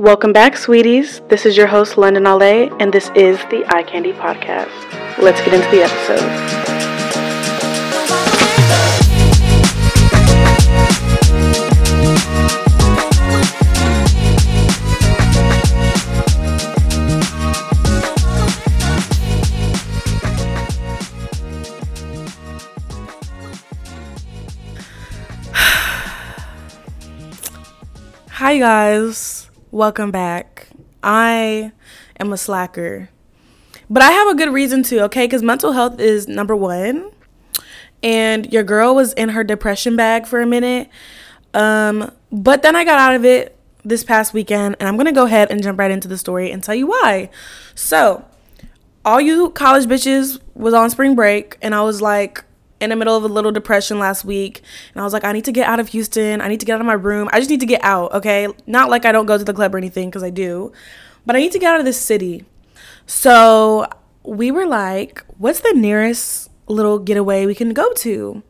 Welcome back, sweeties. This is your host, Londyn Ale, and this is the Eye Candy Podcast. Let's get into the episode. Hi, guys. Welcome back. I am a slacker, but I have a good reason to, okay? Because mental health is number one. And your girl was in her depression bag for a minute. Um, but then I got out of it this past weekend, and I'm gonna go ahead and jump right into the story and tell you why. So, all you college bitches was on spring break, and I was like, in the middle of a little depression last week and I was like, I need to get out of Houston. I need to get out of my room. I just need to get out, okay? Not like I don't go to the club or anything because I do, but I need to get out of this city. So we were like, what's the nearest little getaway we can go to?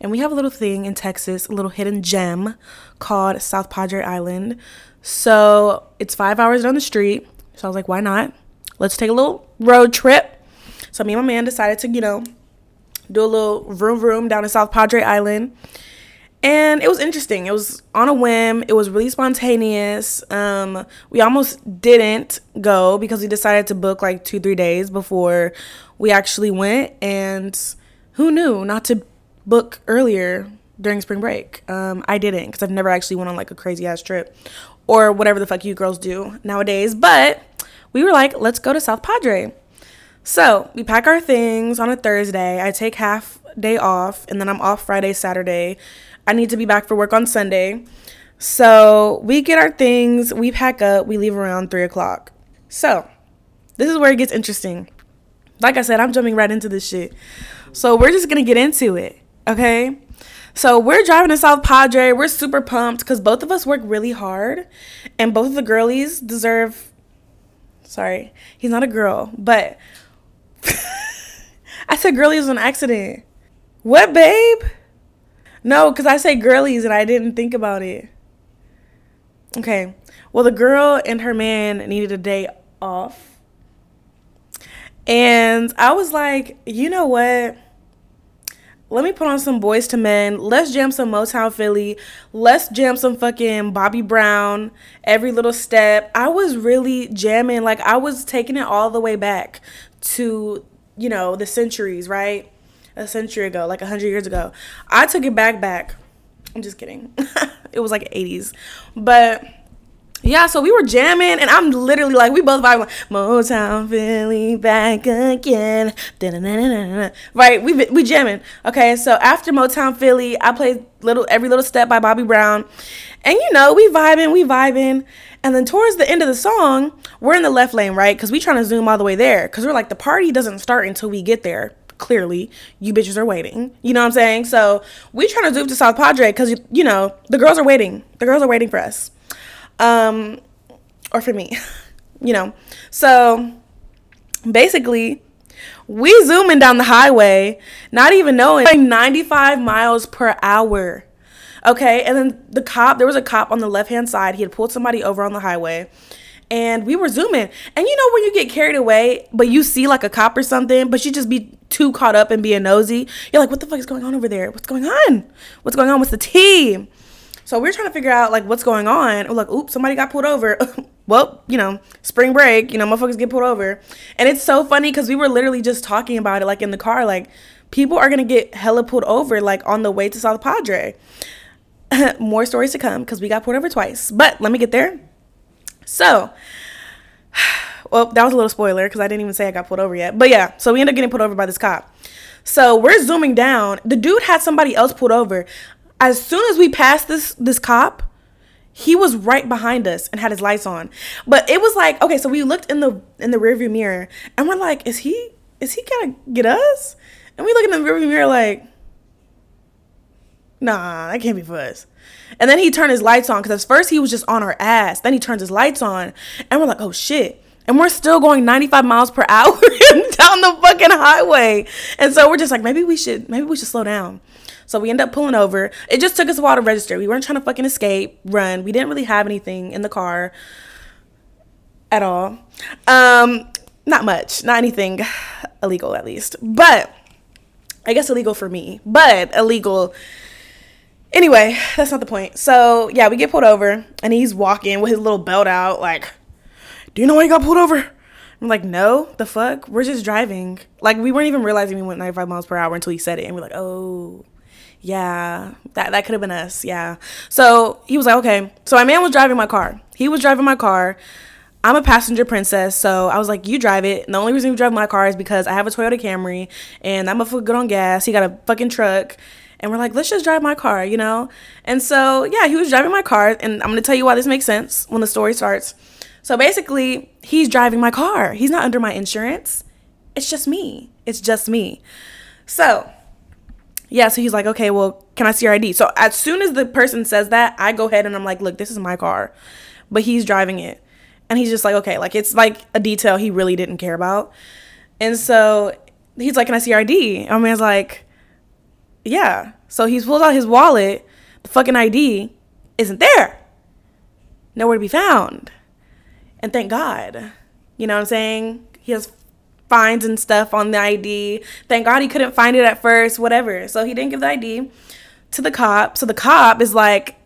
And we have a little thing in Texas, a little hidden gem called South Padre Island. So it's five hours down the street. So I was like, why not? Let's take a little road trip. So me and my man decided to, you know, do a little vroom vroom down in South Padre Island. And it was interesting. It was on a whim. It was really spontaneous. Um, we almost didn't go because we decided to book like two, three days before we actually went. And who knew not to book earlier during spring break? Um, I didn't because I've never actually went on like a crazy ass trip or whatever the fuck you girls do nowadays. But we were like, let's go to South Padre. So we pack our things on a Thursday. I take half day off, and then I'm off Friday, Saturday. I need to be back for work on Sunday. So we get our things, we pack up, we leave around three o'clock. So this is where it gets interesting. Like I said, I'm jumping right into this shit. So we're just gonna get into it, okay? So we're driving to South Padre. We're super pumped because both of us work really hard, and both of the girlies deserve. Sorry, he's not a girl, but I said girlies on accident. What, babe? No, because I say girlies and I didn't think about it. Okay. Well, the girl and her man needed a day off. And I was like, you know what? Let me put on some Boyz II Men. Let's jam some Motown Philly. Let's jam some fucking Bobby Brown. Every little step. I was really jamming. Like, I was taking it all the way back to you know the centuries right? A century ago like a hundred years ago. I took it back back. I'm just kidding. It was like 80s but yeah, so we were jamming, and I'm literally like, we both vibe like Motown Philly back again, right? We we jamming. Okay, so after Motown Philly, I played little every little step by Bobby Brown, and you know we vibing, we vibing, and then towards the end of the song, we're in the left lane, right? Because we trying to zoom all the way there, because we're like the party doesn't start until we get there clearly. You bitches are waiting. You know what i'm saying? So we trying to zoom to south padre because you know the girls are waiting. The girls are waiting for us um, or for me, you know. So basically, we zooming down the highway, not even knowing, like 95 miles per hour. Okay, and then the cop, there was a cop on the left hand side. He had pulled somebody over on the highway, and we were zooming. And you know when you get carried away, but you see like a cop or something, but you just be too caught up in being nosy. You're like, what the fuck is going on over there? What's going on? What's going on with the team? So we're trying to figure out like what's going on. We're like, oops, somebody got pulled over. well, you know, spring break, you know, motherfuckers get pulled over. And it's so funny because we were literally just talking about it like in the car, like people are gonna get hella pulled over like on the way to South Padre. More stories to come because we got pulled over twice. But let me get there. So well, that was a little spoiler because I didn't even say I got pulled over yet. But yeah, so we ended up getting pulled over by this cop. So we're zooming down. The dude had somebody else pulled over as soon as we passed this this cop, he was right behind us and had his lights on. But it was like, okay, so we looked in the in the rearview mirror and we're like, is he is he gonna get us? And we look in the rearview mirror like, nah, that can't be for us. And then he turned his lights on because at first he was just on our ass. Then he turns his lights on and we're like, oh shit. And we're still going 95 miles per hour down the fucking highway. And so we're just like, maybe we should, maybe we should slow down. So we end up pulling over. It just took us a while to register. We weren't trying to fucking escape, run. We didn't really have anything in the car. at all. Um, not much, not anything illegal at least, but I guess illegal for me, but illegal. Anyway, that's not the point. So yeah, we get pulled over, and he's walking with his little belt out, like, "Do you know why you got pulled over?" I'm like, "No, the fuck, we're just driving." Like we weren't even realizing we went 95 miles per hour until he said it, and we're like, "Oh." Yeah, that that could have been us. Yeah. So he was like, okay. So my man was driving my car. He was driving my car. I'm a passenger princess, so I was like, you drive it. And the only reason you drive my car is because I have a Toyota Camry and I'm a good on gas. He got a fucking truck. And we're like, let's just drive my car, you know? And so, yeah, he was driving my car. And I'm to tell you why this makes sense when the story starts. So basically, he's driving my car. He's not under my insurance. It's just me. It's just me. So yeah, so he's like, okay, well, can I see your ID? So as soon as the person says that, I go ahead and I'm like, look, this is my car, but he's driving it. And he's just like, okay, like it's like a detail he really didn't care about. And so he's like, can I see your ID? I mean, like, yeah. So he pulls out his wallet. The fucking ID isn't there. Nowhere to be found. And thank God. You know what I'm saying? He has fines and stuff on the ID. Thank God he couldn't find it at first, whatever. So he didn't give the ID to the cop. So the cop is like,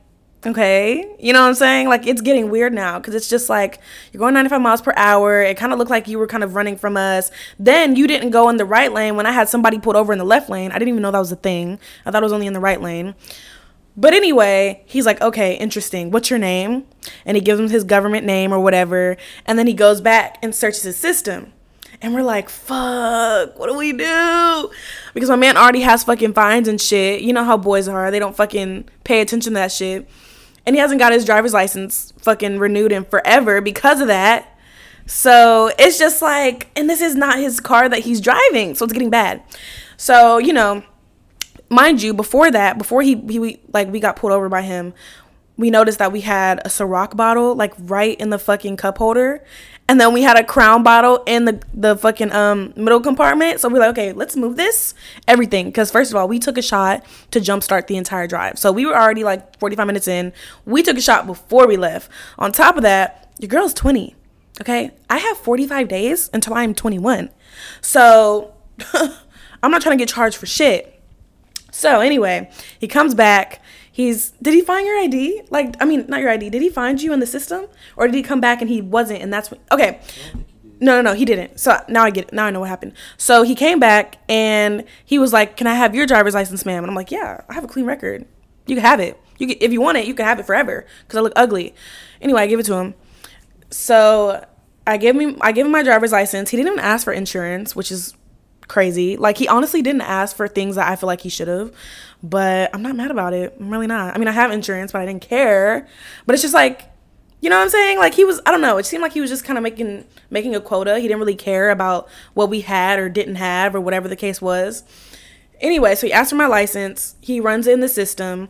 okay, you know what I'm saying? Like it's getting weird now because it's just like you're going 95 miles per hour. It kind of looked like you were kind of running from us. Then you didn't go in the right lane when I had somebody pulled over in the left lane. I didn't even know that was a thing. I thought it was only in the right lane. But anyway, he's like, okay, interesting. What's your name? And he gives him his government name or whatever. And then he goes back and searches his system. And we're like, fuck, what do we do? Because my man already has fucking fines and shit. You know how boys are. They don't fucking pay attention to that shit. And he hasn't got his driver's license fucking renewed in forever because of that. So it's just like, and this is not his car that he's driving. So it's getting bad. So, you know, mind you, before that, before he, he like, we got pulled over by him, we noticed that we had a Ciroc bottle like right in the fucking cup holder and then we had a crown bottle in the the fucking um middle compartment. So we're like, okay, let's move this everything because first of all, we took a shot to jumpstart the entire drive. So we were already like 45 minutes in. We took a shot before we left. On top of that, your girl's 20. Okay, I have 45 days until I'm 21. So I'm not trying to get charged for shit. So anyway, he comes back he's did he find your ID? Like I mean, not your ID. Did he find you in the system, or did he come back and he wasn't? And that's what. Okay. No, no, no, he didn't. So now I get it. Now I know what happened. So he came back and he was like, "Can I have your driver's license, ma'am?" And I'm like, "Yeah, I have a clean record. You can have it. You can, if you want it, you can have it forever because I look ugly." Anyway, I give it to him. So I gave him I gave him my driver's license. He didn't even ask for insurance, which is crazy. Like he honestly didn't ask for things that I feel like he should have but I'm not mad about it. I'm really not. I mean, I have insurance, but I didn't care. But it's just like, you know what I'm saying? Like he was, I don't know. It seemed like he was just kind of making making a quota. He didn't really care about what we had or didn't have or whatever the case was. Anyway, so he asked for my license. He runs in the system.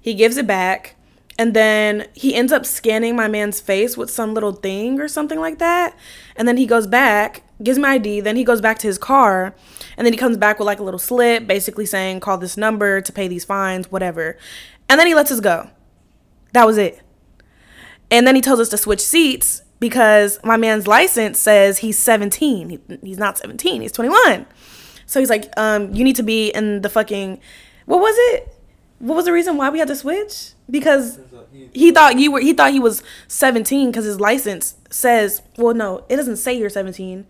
He gives it back. And then he ends up scanning my man's face with some little thing or something like that. And then he goes back, gives me ID. Then he goes back to his car and then he comes back with like a little slip, basically saying, call this number to pay these fines, whatever. And then he lets us go. That was it. And then he tells us to switch seats because my man's license says he's 17. He, he's not 17, he's 21. So he's like, um, you need to be in the fucking, what was it? What was the reason why we had to switch? Because he thought you were, he thought he was 17 because his license says, well, no, it doesn't say you're 17.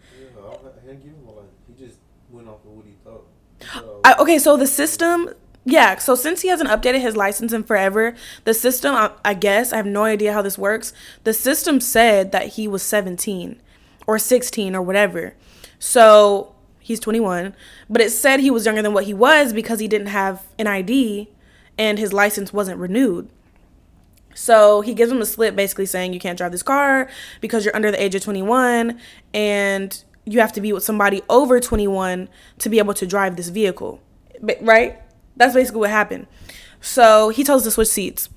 I, okay, so the system, yeah. So since he hasn't updated his license in forever, the system, I, I guess, I have no idea how this works. The system said that he was 17 or 16 or whatever. So he's 21, but it said he was younger than what he was because he didn't have an ID and his license wasn't renewed. So he gives him a slip basically saying you can't drive this car because you're under the age of 21 and you have to be with somebody over 21 to be able to drive this vehicle. Right? That's basically what happened. So he tells us to switch seats.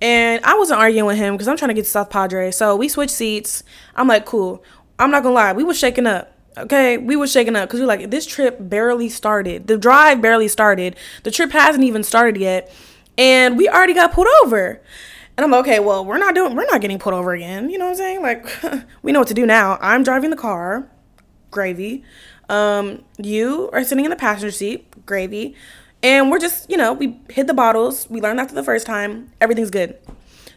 And I wasn't arguing with him because I'm trying to get to South Padre. So we switched seats. I'm like, cool. I'm not gonna lie, we were shaking up. Okay, we were shaking up because we are like, this trip barely started. The drive barely started. The trip hasn't even started yet, and we already got pulled over. And I'm like, okay, well, we're not doing, we're not getting pulled over again. You know what I'm saying? Like, we know what to do now. I'm driving the car, gravy. Um, you are sitting in the passenger seat, gravy. And we're just, you know, we hit the bottles. We learned after the first time. Everything's good.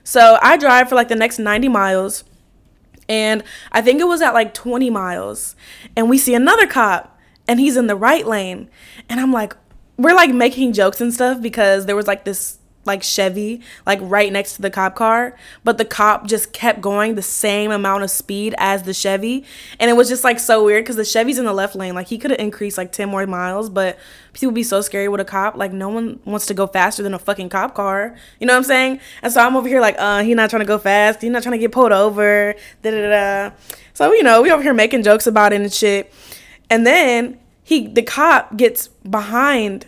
So I drive for like the next 90 miles. And I think it was at like 20 miles. And we see another cop and he's in the right lane. And I'm like, we're like making jokes and stuff because there was like this like Chevy, like right next to the cop car, but the cop just kept going the same amount of speed as the Chevy. And it was just like so weird because the Chevy's in the left lane. Like he could have increased like 10 more miles, but people be so scary with a cop. Like no one wants to go faster than a fucking cop car. You know what I'm saying? And so I'm over here like, uh, he's not trying to go fast. He's not trying to get pulled over. Da da da. So, you know, we over here making jokes about it and shit. And then he, the cop gets behind,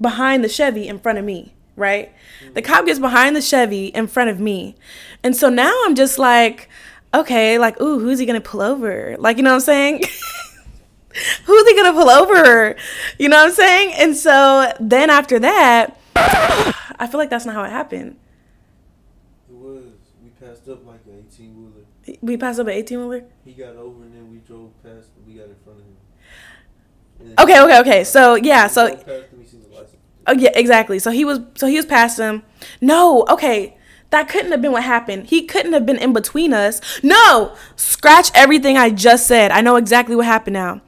behind the Chevy in front of me right? The cop gets behind the Chevy in front of me. And so now I'm just like, okay, like, ooh, who's he gonna pull over? Like, you know what I'm saying? who's he gonna pull over? You know what I'm saying? And so then after that, I feel like that's not how it happened. It was. We passed up like an 18 wheeler. We passed up an 18 wheeler? He got over and then we drove past, we got in front of him. Okay, okay, okay. So, yeah, so Oh yeah, exactly. So he was so he was past him. No, okay. That couldn't have been what happened. He couldn't have been in between us. No! Scratch everything I just said. I know exactly what happened now.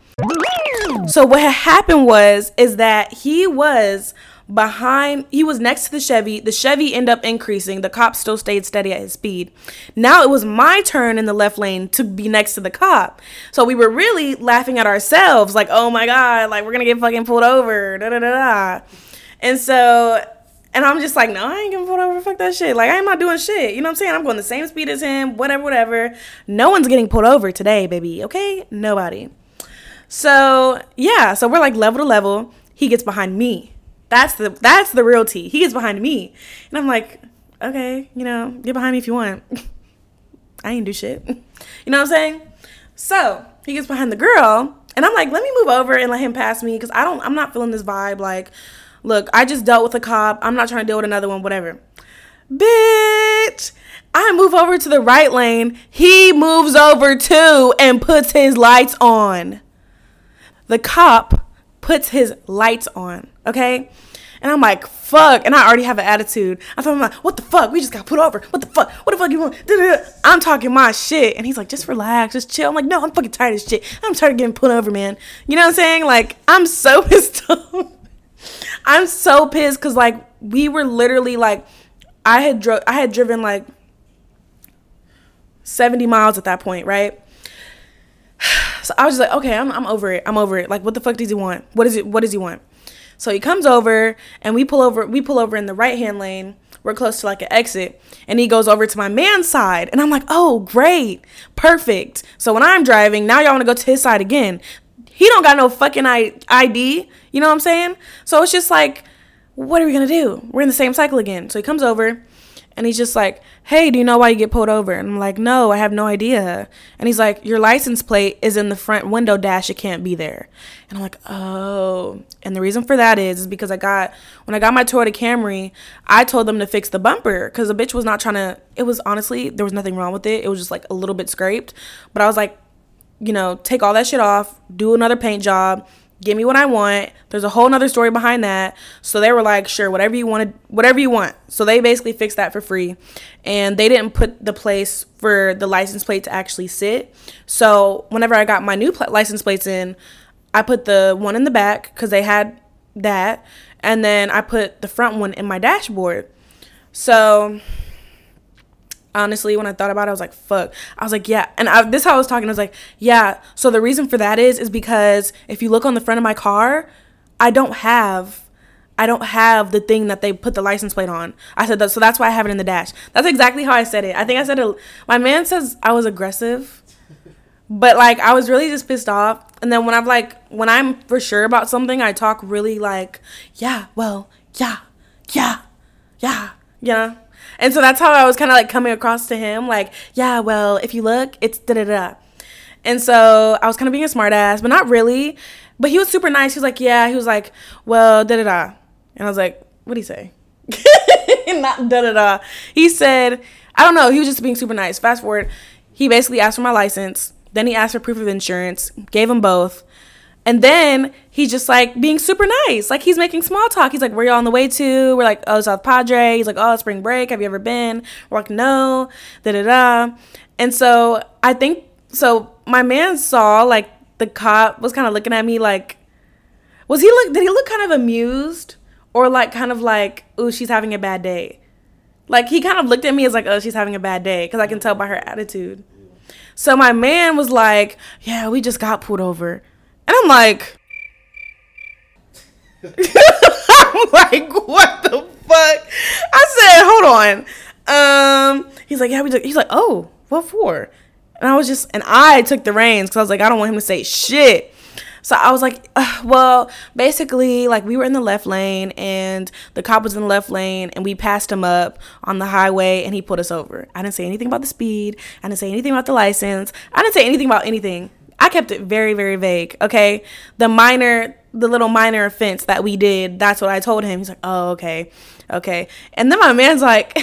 So what had happened was is that he was behind he was next to the Chevy. The Chevy ended up increasing. The cop still stayed steady at his speed. Now it was my turn in the left lane to be next to the cop. So we were really laughing at ourselves like, "Oh my god, like we're to get fucking pulled over." Da da da da. And so, and I'm just like, no, I ain't pulled over. Fuck that shit. Like, I'm not doing shit. You know what I'm saying? I'm going the same speed as him, whatever, whatever. No one's getting pulled over today, baby. Okay? Nobody. So, yeah. So we're like level to level. He gets behind me. That's the that's the real T. He gets behind me. And I'm like, okay, you know, get behind me if you want. I ain't do shit. You know what I'm saying? So he gets behind the girl, and I'm like, let me move over and let him pass me because I don't, I'm not feeling this vibe. Like, Look, I just dealt with a cop. I'm not trying to deal with another one, whatever. Bitch. I move over to the right lane. He moves over too and puts his lights on. The cop puts his lights on, okay? And I'm like, fuck. And I already have an attitude. I thought, I'm like, what the fuck? We just got put over. What the fuck? What the fuck you want? I'm talking my shit. And he's like, just relax, just chill. I'm like, no, I'm fucking tired of shit. I'm tired of getting put over, man. You know what I'm saying? Like, I'm so pissed off. I'm so pissed because like we were literally like I had drove I had driven like 70 miles at that point, right? So I was just like, okay, I'm, I'm over it. I'm over it. Like, what the fuck does he want? What is it? What does he want? So he comes over and we pull over. We pull over in the right hand lane. We're close to like an exit, and he goes over to my man's side, and I'm like, oh great, perfect. So when I'm driving, now y'all want to go to his side again. He don't got no fucking ID. You know what I'm saying? So it's just like, what are we gonna do? We're in the same cycle again. So he comes over and he's just like, Hey, do you know why you get pulled over? And I'm like, No, I have no idea. And he's like, Your license plate is in the front window dash, it can't be there. And I'm like, Oh. And the reason for that is, is because I got when I got my Toyota Camry, I told them to fix the bumper because the bitch was not trying to it was honestly, there was nothing wrong with it. It was just like a little bit scraped. But I was like, you know, take all that shit off, do another paint job, give me what I want. There's a whole nother story behind that. So they were like, sure, whatever you wanted, whatever you want. So they basically fixed that for free. And they didn't put the place for the license plate to actually sit. So whenever I got my new pl- license plates in, I put the one in the back because they had that. And then I put the front one in my dashboard. So honestly when i thought about it i was like fuck. I was like yeah. And I, this how i was talking. I was like yeah. So the reason for that is is because if you look on the front of my car i don't have i don't have the thing that they put the license plate on. I said that so that's why i have it in the dash. That's exactly how i said it. I think i said it my man says i was aggressive but like i was really just pissed off. And then when i'm like when i'm for sure about something i talk really like yeah well yeah yeah yeah know and so that's how I was kind of like coming across to him, like, yeah, well, if you look, it's da da da. And so I was kind of being a smartass, but not really. But he was super nice. He was like, yeah. He was like, well, da da da. And I was like, what do you say? Not da da da. He said, I don't know. He was just being super nice. Fast forward, he basically asked for my license. Then he asked for proof of insurance. Gave him both. And then he's just like being super nice. Like he's making small talk. He's like, Where y'all on the way to? We're like, Oh, South Padre. He's like, Oh, spring break. Have you ever been? We're like, No. Da da da. And so I think so my man saw like the cop was kind of looking at me like was he look did he look kind of amused or like kind of like, ooh, she's having a bad day? Like he kind of looked at me as like, oh, she's having a bad day because I can tell by her attitude. So my man was like, yeah, we just got pulled over. And I'm like, I'm like, what the fuck? I said, hold on. Um, he's like, yeah, we. Just, he's like, oh, what for? And I was just, and I took the reins because I was like, I don't want him to say shit. So I was like, well, basically, like we were in the left lane and the cop was in the left lane and we passed him up on the highway and he pulled us over. I didn't say anything about the speed. I didn't say anything about the license. I didn't say anything about anything. I kept it very, very vague. Okay. The minor, the little minor offense that we did, that's what I told him. He's like, oh, okay. Okay. And then my man's like,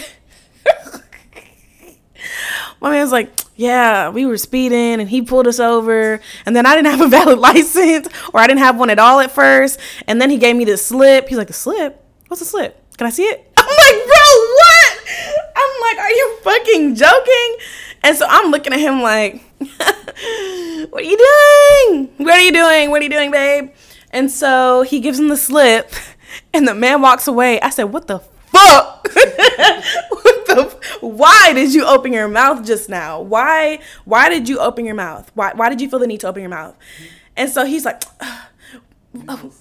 my man's like, yeah, we were speeding and he pulled us over. And then I didn't have a valid license or I didn't have one at all at first. And then he gave me this slip. He's like, the slip? What's the slip? Can I see it? I'm like, bro, what? I'm like, are you fucking joking? And so I'm looking at him like, what are you doing? What are you doing? What are you doing, babe? And so he gives him the slip and the man walks away. I said, what the fuck? what the? Why did you open your mouth just now? Why? Why did you open your mouth? Why? Why did you feel the need to open your mouth? And so he's like, oh.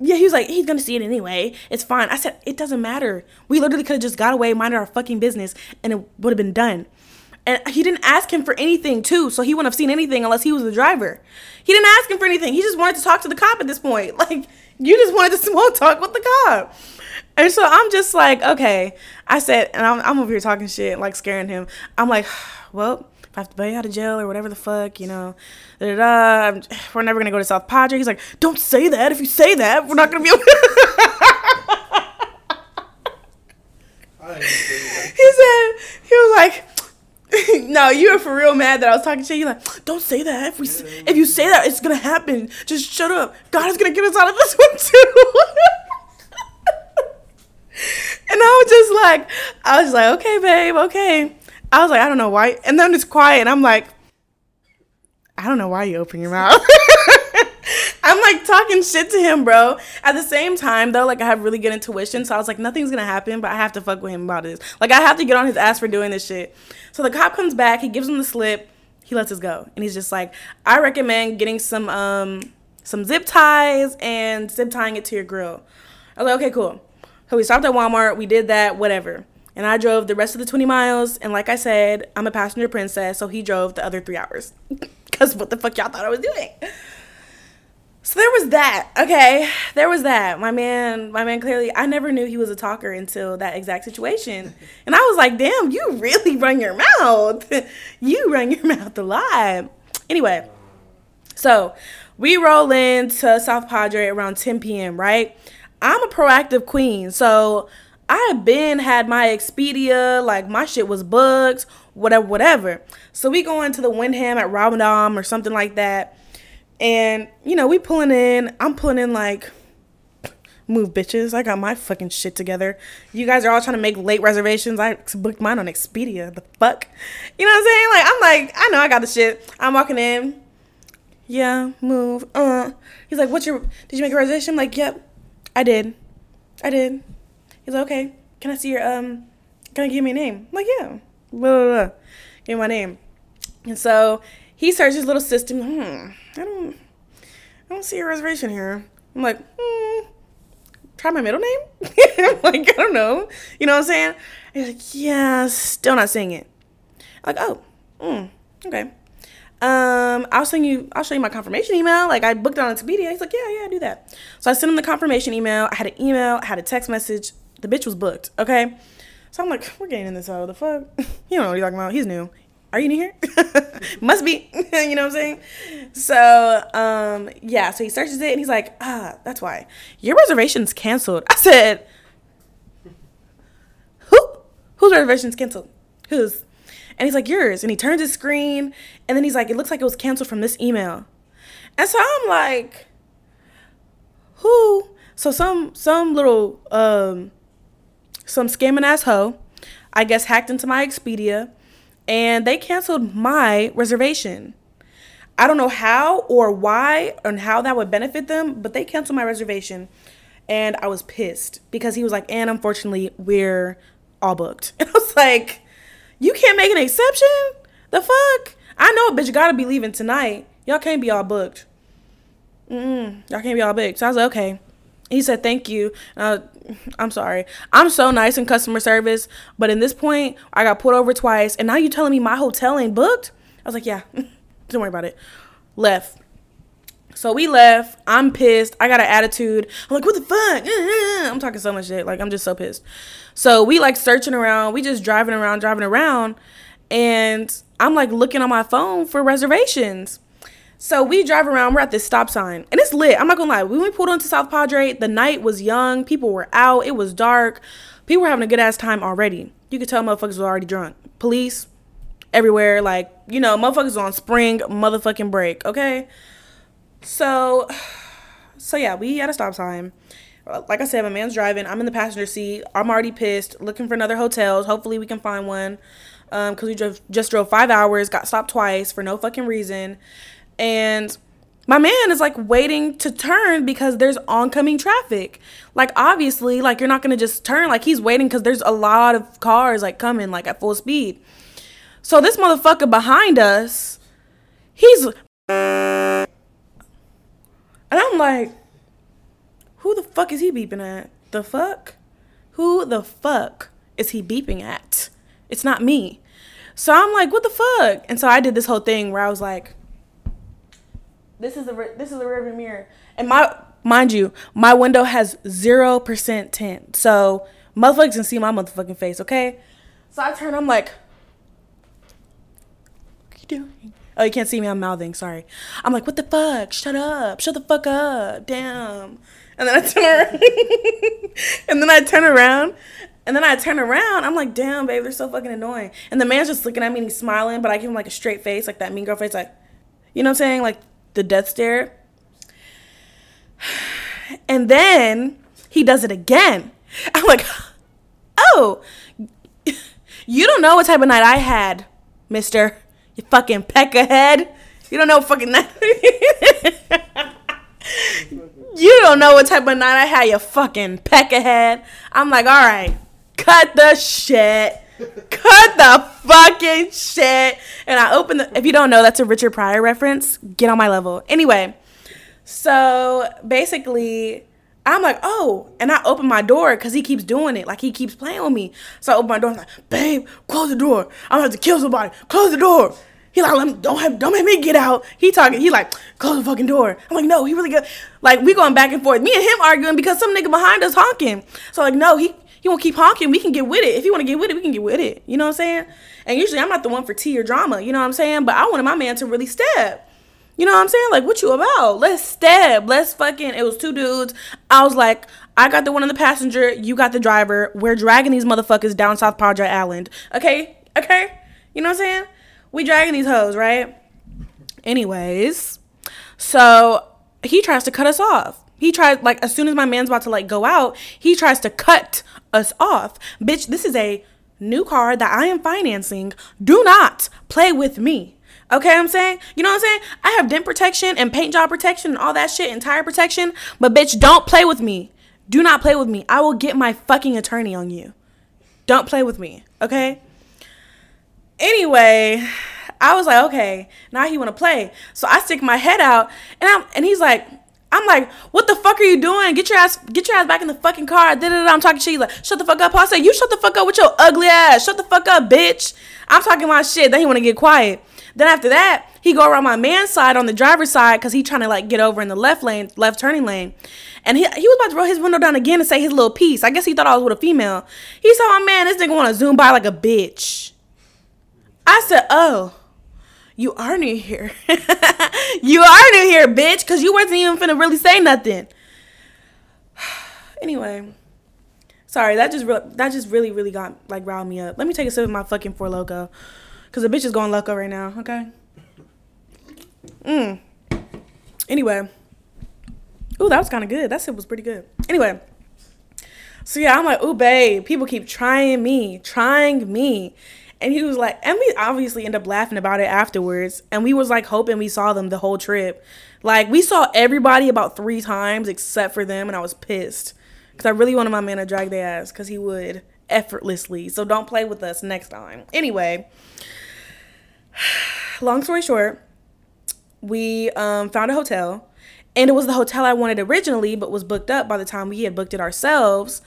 yeah, he was like, he's gonna see it anyway. It's fine. I said, it doesn't matter. We literally could have just got away, minded our fucking business, and it would have been done. And he didn't ask him for anything too, so he wouldn't have seen anything unless he was the driver. He didn't ask him for anything. He just wanted to talk to the cop at this point. Like you just wanted to small talk with the cop. And so I'm just like, okay. I said, and I'm, I'm over here talking shit, like scaring him. I'm like, well, if I have to bail you out of jail or whatever the fuck, you know, da, da, da, we're never gonna go to South Padre. He's like, don't say that. If you say that, we're not gonna be able. he said he was like. no, you were for real mad that I was talking shit. You're like, don't say that. If we, if you say that, it's gonna happen. Just shut up. God is gonna get us out of this one too. And I was just like, I was like, okay, babe, okay. I was like, I don't know why. And then it's quiet, and I'm like, I don't know why you open your mouth. I'm like talking shit to him, bro. At the same time, though, like I have really good intuition, so I was like, nothing's gonna happen, but I have to fuck with him about this. Like I have to get on his ass for doing this shit. So the cop comes back, he gives him the slip, he lets us go, and he's just like, I recommend getting some um some zip ties and zip tying it to your grill. I was like, okay, cool. So we stopped at Walmart, we did that, whatever. And I drove the rest of the 20 miles. And like I said, I'm a passenger princess, so he drove the other three hours. Because what the fuck y'all thought I was doing? So there was that. Okay, there was that. My man, my man clearly, I never knew he was a talker until that exact situation. And I was like, damn, you really run your mouth. you run your mouth a lot. Anyway, so we roll into South Padre around 10 p.m., right? I'm a proactive queen. So I have been had my Expedia, like my shit was bugs, whatever, whatever. So we go into the Wyndham at Ramada or something like that. And, you know, we pulling in, I'm pulling in like move bitches. I got my fucking shit together. You guys are all trying to make late reservations. I booked mine on Expedia. The fuck? You know what I'm saying? Like I'm like, I know I got the shit. I'm walking in. Yeah, move. Uh. He's like, "What's your Did you make a reservation?" I'm like, "Yep." I did. I did. He's like, okay, can I see your, um, can I give me a name? I'm like, yeah. Blah, blah, blah. Give me my name. And so he searches his little system. Hmm, I don't, I don't see a reservation here. I'm like, hmm, try my middle name? Like, I don't know. You know what I'm saying? He's like, yeah, still not seeing it. I'm like, oh, mm, okay. Um, I'll send you, I'll show you my confirmation email. Like I booked it on Expedia. He's like, yeah, yeah, do that. So I sent him the confirmation email. I had an email, I had a text message. The bitch was booked. Okay. So I'm like, we're getting in this out. The fuck? You don't know what you're talking about. He's new. Are you new here? Must be. you know what I'm saying? So, um, yeah. So he searches it and he's like, ah, that's why your reservation's canceled. I said, who? Whose reservation's canceled? Whose? And he's like, yours. And he turns his screen, and then he's like, it looks like it was canceled from this email. And so I'm like, who? So some some little um some scamming ass hoe, I guess hacked into my Expedia, and they canceled my reservation. I don't know how or why and how that would benefit them, but they canceled my reservation. And I was pissed because he was like, and unfortunately, we're all booked. And I was like, you can't make an exception? The fuck? I know a bitch gotta be leaving tonight. Y'all can't be all booked. Mm, y'all can't be all booked. So I was like, okay. He said, thank you. Uh, I'm sorry. I'm so nice in customer service, but in this point, I got pulled over twice, and now you telling me my hotel ain't booked? I was like, yeah, don't worry about it. Left. So we left. I'm pissed. I got an attitude. I'm like, what the fuck? I'm talking so much shit. Like, I'm just so pissed. So we like searching around. We just driving around, driving around. And I'm like looking on my phone for reservations. So we drive around. We're at this stop sign, and it's lit. I'm not gonna lie. When we pulled onto South Padre, the night was young. People were out. It was dark. People were having a good ass time already. You could tell motherfuckers were already drunk. Police everywhere. Like you know, motherfuckers on spring motherfucking break. Okay. So, so yeah, we at a stop sign. Like I said, my man's driving. I'm in the passenger seat. I'm already pissed, looking for another hotels. Hopefully, we can find one. Um, cause we drove, just drove five hours, got stopped twice for no fucking reason, and my man is like waiting to turn because there's oncoming traffic. Like obviously, like you're not gonna just turn. Like he's waiting because there's a lot of cars like coming like at full speed. So this motherfucker behind us, he's and I'm like, who the fuck is he beeping at? The fuck? Who the fuck is he beeping at? It's not me. So I'm like, what the fuck? And so I did this whole thing where I was like, this is the this is the rearview mirror, and my mind you, my window has zero percent tint, so motherfuckers can see my motherfucking face. Okay, so I turn. I'm like, what are you doing? Oh, you can't see me. I'm mouthing. Sorry. I'm like, what the fuck? Shut up. Shut the fuck up. Damn. And then I turn and then I turn around. And then I turn around. I'm like, damn, babe, they're so fucking annoying. And the man's just looking at me and he's smiling, but I give him like a straight face, like that mean girl face, like, you know what I'm saying? Like the death stare. And then he does it again. I'm like, oh, you don't know what type of night I had, mister. You fucking peckerhead. You don't know fucking night. you don't know what type of night I had, you fucking peckerhead. I'm like, all right, cut the shit. Cut the fucking shit. And I open the. If you don't know, that's a Richard Pryor reference. Get on my level. Anyway, so basically, I'm like, oh, and I open my door because he keeps doing it. Like he keeps playing with me. So I open my door. I'm like, babe, close the door. I'm gonna have to kill somebody. Close the door. He like, Let me, don't have, don't make me get out. He talking. He like, close the fucking door. I'm like, no, he really good. Like we going back and forth. Me and him arguing because some nigga behind us honking. So like, no, he he want to keep honking. We can get with it. If you want to get with it, we can get with it. You know what I'm saying? And usually I'm not the one for tea or drama. You know what I'm saying? But I wanted my man to really step. You know what I'm saying? Like, what you about? Let's step. Let's fucking. It was two dudes. I was like, I got the one on the passenger. You got the driver. We're dragging these motherfuckers down South Padre Island. Okay? Okay? You know what I'm saying? We dragging these hoes, right? Anyways, so he tries to cut us off. He tried like as soon as my man's about to like go out, he tries to cut us off. Bitch, this is a new car that I am financing. Do not play with me. Okay, I'm saying? You know what I'm saying? I have dent protection and paint job protection and all that shit and tire protection, but bitch, don't play with me. Do not play with me. I will get my fucking attorney on you. Don't play with me, okay? Anyway, I was like, okay, now he want to play. So I stick my head out and I'm and he's like, I'm like, what the fuck are you doing? Get your ass, get your ass back in the fucking car. Da-da-da. I'm talking shit. He's like, shut the fuck up. I said, you shut the fuck up with your ugly ass. Shut the fuck up, bitch. I'm talking my shit. Then he want to get quiet. Then after that, he go around my man's side on the driver's side because he trying to like get over in the left lane, left turning lane. And he, he was about to roll his window down again and say his little piece. I guess he thought I was with a female. He saw my oh, man, this nigga want to zoom by like a bitch. I said, oh you are new here. you are new here, bitch, because you wasn't even finna really say nothing. anyway, Sorry, that just re- that just really really got like riled me up. Let me take a sip of my fucking Four Loko, cause the bitch is going loco right now. Okay. Mm. Anyway. Ooh, that was kind of good. That sip was pretty good. Anyway. So yeah, I'm like, ooh, babe, people keep trying me, trying me. And he was like, and we obviously end up laughing about it afterwards. And we was like hoping we saw them the whole trip. Like we saw everybody about three times except for them, and I was pissed because I really wanted my man to drag their ass because he would effortlessly. So don't play with us next time. Anyway, long story short, we um, found a hotel, and it was the hotel I wanted originally, but was booked up by the time we had booked it ourselves.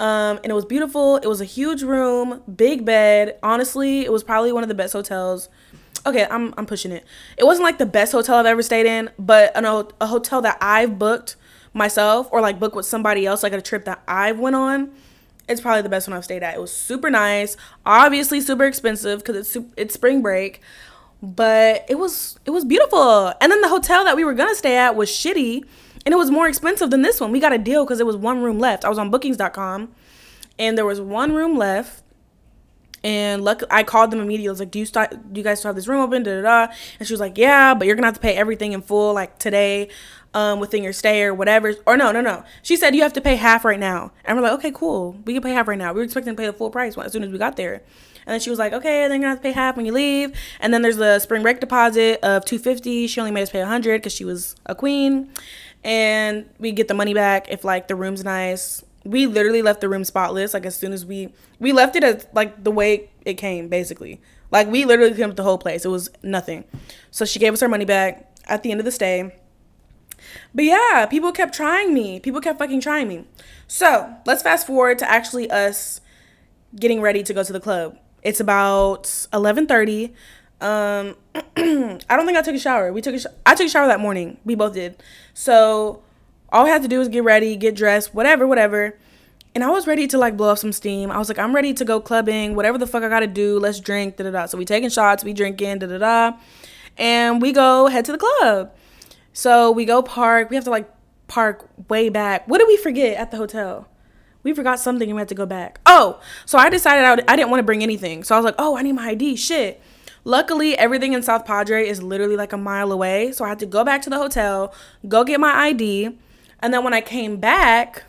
Um, and it was beautiful. It was a huge room, big bed. Honestly, it was probably one of the best hotels okay, I'm I'm pushing it. It wasn't like the best hotel I've ever stayed in, but an, a hotel that I've booked myself or like booked with somebody else, like a trip that I went on. It's probably the best one I've stayed at. It was super nice, obviously super expensive because it's it's spring break, but it was it was beautiful. And then the hotel that we were gonna stay at was shitty, and it was more expensive than this one. We got a deal because it was one room left. I was on Bookings.com, and there was one room left and luck, I called them immediately. I was like, "Do you start? Do you guys still have this room open?" Da da da. And she was like, "Yeah, but you're gonna have to pay everything in full, like today, um, within your stay or whatever." Or no, no, no. She said you have to pay half right now. And we're like, "Okay, cool. We can pay half right now." We were expecting to pay the full price as soon as we got there. And then she was like, "Okay, then you're gonna have to pay half when you leave." And then there's the spring break deposit of 250. She only made us pay 100 because she was a queen. And we get the money back if like the room's nice. We literally left the room spotless like as soon as we we left it as like the way it came basically. Like we literally cleaned up the whole place. It was nothing. So she gave us our money back at the end of the stay. But yeah people kept trying me. People kept fucking trying me. So let's fast forward to actually us getting ready to go to the club. It's about 11.30 um i don't think i took a shower we took a sh- i took a shower that morning we both did so all I had to do was get ready, get dressed, whatever, whatever. And I was ready to like blow off some steam. I was like, I'm ready to go clubbing, whatever the fuck I gotta do. Let's drink, da da da. So we taking shots, we drinking, da da da, and we go head to the club. So we go park. We have to like park way back. What did we forget at the hotel? We forgot something and we had to go back. Oh, so I decided I, would, I didn't want to bring anything. So I was like, oh, I need my ID. Shit. Luckily, everything in South Padre is literally like a mile away. So I had to go back to the hotel, go get my ID and then when I came back,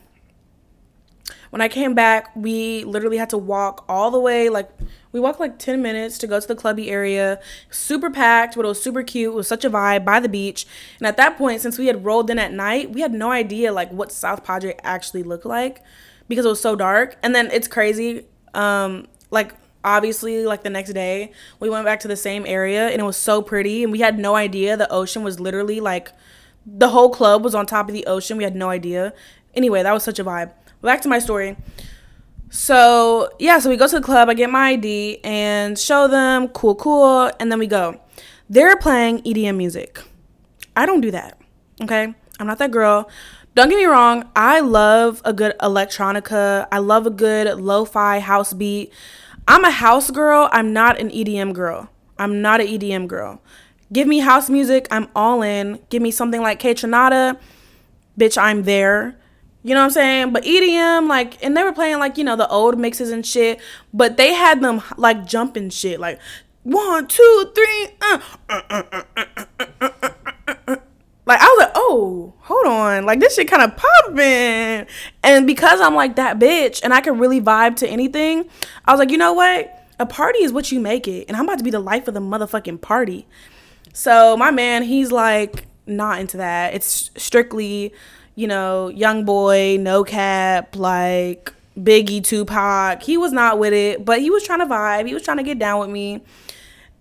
when I came back, we literally had to walk all the way like we walked like 10 minutes to go to the clubby area. Super packed, but it was super cute. It was such a vibe by the beach. And at that point, since we had rolled in at night, we had no idea like what South Padre actually looked like because it was so dark. And then it's crazy. Um, like obviously like the next day, we went back to the same area and it was so pretty and we had no idea the ocean was literally like the whole club was on top of the ocean. We had no idea. Anyway, that was such a vibe. Back to my story. So, yeah, so we go to the club, I get my ID and show them, cool, cool, and then we go. They're playing EDM music. I don't do that. Okay? I'm not that girl. Don't get me wrong, I love a good electronica. I love a good lo-fi house beat. I'm a house girl. I'm not an EDM girl. I'm not an EDM girl. Give me house music, I'm all in. Give me something like Kaytranada, bitch, I'm there. You know what I'm saying? But EDM, like, and they were playing like, you know, the old mixes and shit, but they had them like jumping shit, like one, two, three, uh, like I was like, oh, hold on, like this shit kind of popping, and because I'm like that bitch, and I can really vibe to anything, I was like, you know what? A party is what you make it, and I'm about to be the life of the motherfucking party. So my man, he's like not into that. It's strictly, you know, young boy, no cap, like Biggie, Tupac. He was not with it, but he was trying to vibe. He was trying to get down with me.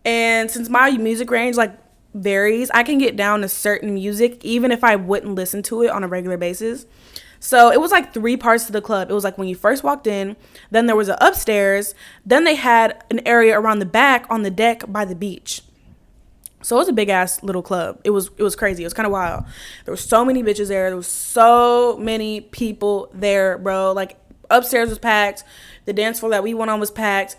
And since my music range like varies, I can get down to certain music even if I wouldn't listen to it on a regular basis. So it was like three parts to the club. It was like when you first walked in, then there was an upstairs, then they had an area around the back on the deck by the beach. So it was a big ass little club. It was it was crazy. It was kind of wild. There were so many bitches there. There was so many people there, bro. Like upstairs was packed. The dance floor that we went on was packed.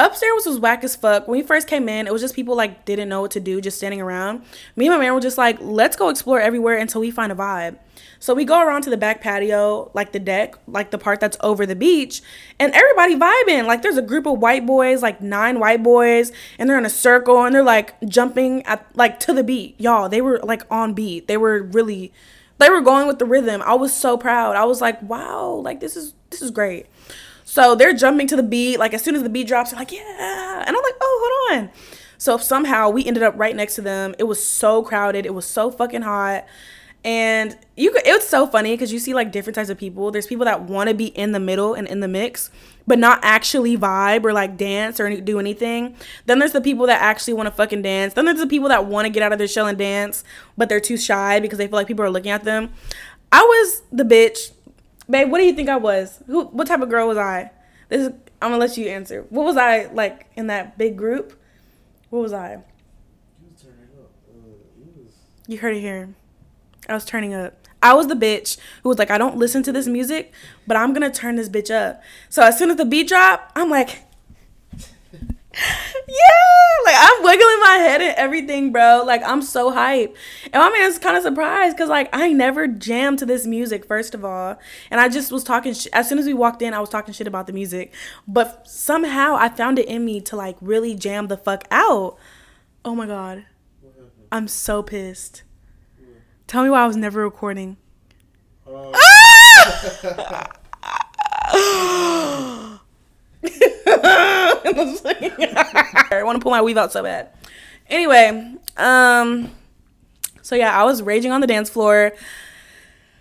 Upstairs was whack as fuck. When we first came in, it was just people like didn't know what to do, just standing around. Me and my man were just like, let's go explore everywhere until we find a vibe. So we go around to the back patio, like the deck, like the part that's over the beach, and everybody vibing. Like there's a group of white boys, like nine white boys, and they're in a circle and they're like jumping at like to the beat. Y'all, they were like on beat. They were really they were going with the rhythm. I was so proud. I was like, wow, like this is this is great. So they're jumping to the beat. Like as soon as the beat drops, they're like, yeah. And I'm like, oh, hold on. So somehow we ended up right next to them. It was so crowded. It was so fucking hot. And you could, it was so funny because you see like different types of people. There's people that want to be in the middle and in the mix, but not actually vibe or like dance or do anything. Then there's the people that actually want to fucking dance. Then there's the people that want to get out of their shell and dance, but they're too shy because they feel like people are looking at them. I was the bitch. Babe, what do you think I was? Who what type of girl was I? This is I'm gonna let you answer. What was I like in that big group? What was I? You heard it here. I was turning up. I was the bitch who was like, I don't listen to this music, but I'm gonna turn this bitch up. So as soon as the beat drop, I'm like, yeah, like I'm wiggling my head and everything, bro. Like I'm so hype. And my man's kind of surprised because like I never jammed to this music, first of all. And I just was talking, sh- as soon as we walked in, I was talking shit about the music. But somehow I found it in me to like really jam the fuck out. Oh my God. I'm so pissed. Tell me why I was never recording. Ah! I want to pull my weave out so bad. Anyway, um, so yeah, I was raging on the dance floor.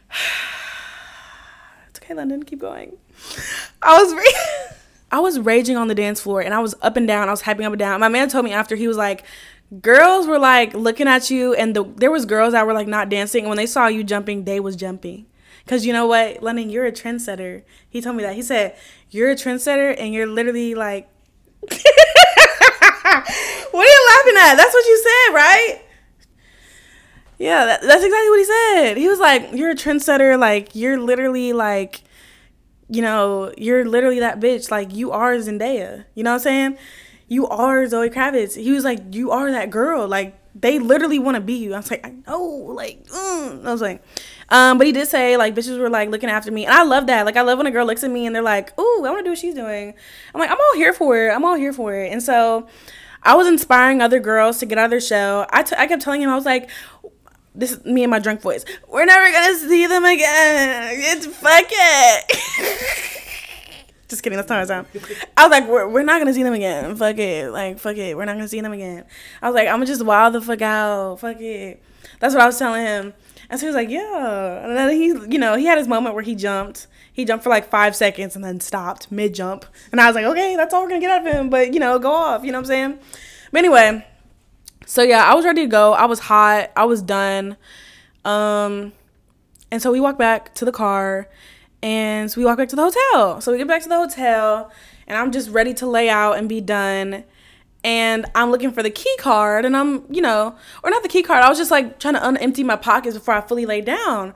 it's okay, Londyn, keep going. I was ra- I was raging on the dance floor and I was up and down. I was hyping up and down. My man told me after he was like, girls were like looking at you and the there was girls that were like not dancing and when they saw you jumping they was jumping because you know what Londyn you're a trendsetter he told me that he said you're a trendsetter and you're literally like what are you laughing at that's what you said right yeah that, that's exactly what he said he was like you're a trendsetter like you're literally like you know you're literally that bitch like you are zendaya you know what i'm saying you are Zoe Kravitz. He was like, you are that girl. Like they literally want to be you. I was like, I know. Like, mm. I was like, um, but he did say like bitches were like looking after me, and I love that. Like I love when a girl looks at me and they're like, ooh, I want to do what she's doing. I'm like, I'm all here for it. I'm all here for it. And so I was inspiring other girls to get out of their shell. I, t- I kept telling him, I was like, this is me and my drunk voice. We're never gonna see them again. It's fuck it. Just kidding. That's not how I. I was like, we're, we're not gonna see them again. Fuck it. Like, fuck it. We're not gonna see them again. I was like, I'm gonna just wild the fuck out. Fuck it. That's what I was telling him. And so he was like, yeah. And then he, you know, he had his moment where he jumped. He jumped for like five seconds and then stopped mid jump. And I was like, okay, that's all we're gonna get out of him. But you know, go off. You know what I'm saying? But anyway, so yeah, I was ready to go. I was hot. I was done. Um, and so we walked back to the car and so we walk back to the hotel. So we get back to the hotel, and I'm just ready to lay out and be done. And I'm looking for the key card, and I'm, you know, or not the key card. I was just like trying to unempty my pockets before I fully lay down.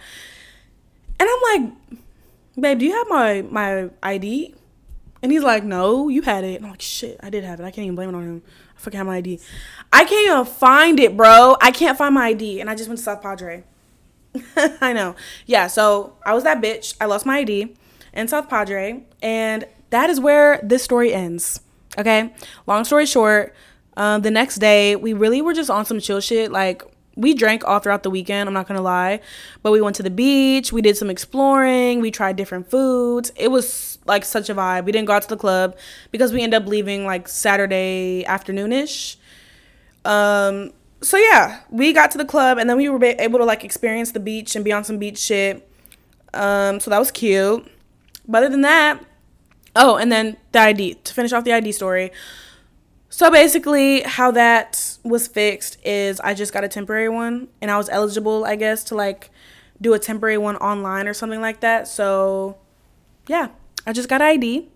And I'm like, babe, do you have my my ID? And he's like, no, you had it. And I'm like, shit, I did have it. I can't even blame it on him. I fucking have my ID. I can't even find it, bro. I can't find my ID. And I just went to South Padre. I know. Yeah, so I was that bitch. I lost my ID in South Padre, and that is where this story ends. Okay? Long story short, um, the next day, we really were just on some chill shit. Like, we drank all throughout the weekend, I'm not gonna lie. But we went to the beach, we did some exploring, we tried different foods. It was like such a vibe. We didn't go out to the club because we ended up leaving like Saturday afternoonish. Um, so yeah, we got to the club and then we were able to like experience the beach and be on some beach shit. Um, so that was cute. But other than that, oh, and then the ID to finish off the ID story. So basically, how that was fixed is I just got a temporary one and I was eligible, I guess, to like do a temporary one online or something like that. So yeah, I just got ID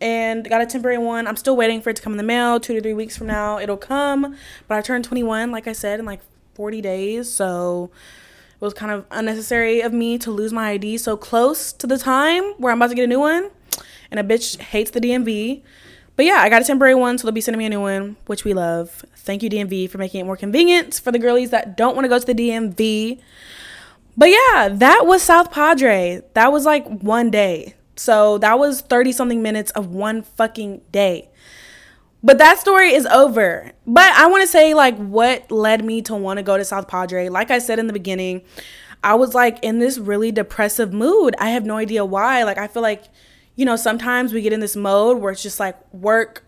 and got a temporary one. I'm still waiting for it to come in the mail. Two to three weeks from now, it'll come. But I turned 21, like I said, in like 40 days. So it was kind of unnecessary of me to lose my ID so close to the time where I'm about to get a new one. And a bitch hates the DMV. But yeah, I got a temporary one, so they'll be sending me a new one, which we love. Thank you, DMV, for making it more convenient for the girlies that don't want to go to the DMV. But yeah, that was South Padre. That was like one day. So that was 30 something minutes of one fucking day. But that story is over. But I want to say, like, what led me to want to go to South Padre. Like I said in the beginning, I was like in this really depressive mood. I have no idea why. Like, I feel like, you know, sometimes we get in this mode where it's just like work,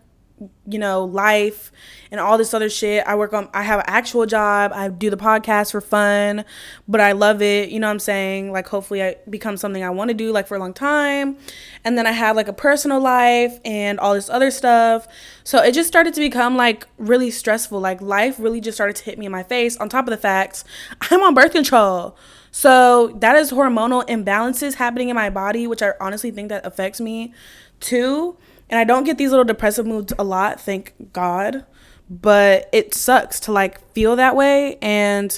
you know, life and all this other shit. I work on, I have an actual job. I do the podcast for fun, but I love it. You know what I'm saying? Like, hopefully, I become something I want to do like for a long time. And then I have like a personal life and all this other stuff. So it just started to become like really stressful. Like, life really just started to hit me in my face. On top of the facts, I'm on birth control. So that is hormonal imbalances happening in my body, which I honestly think that affects me too. And I don't get these little depressive moods a lot, thank God. But it sucks to like feel that way. And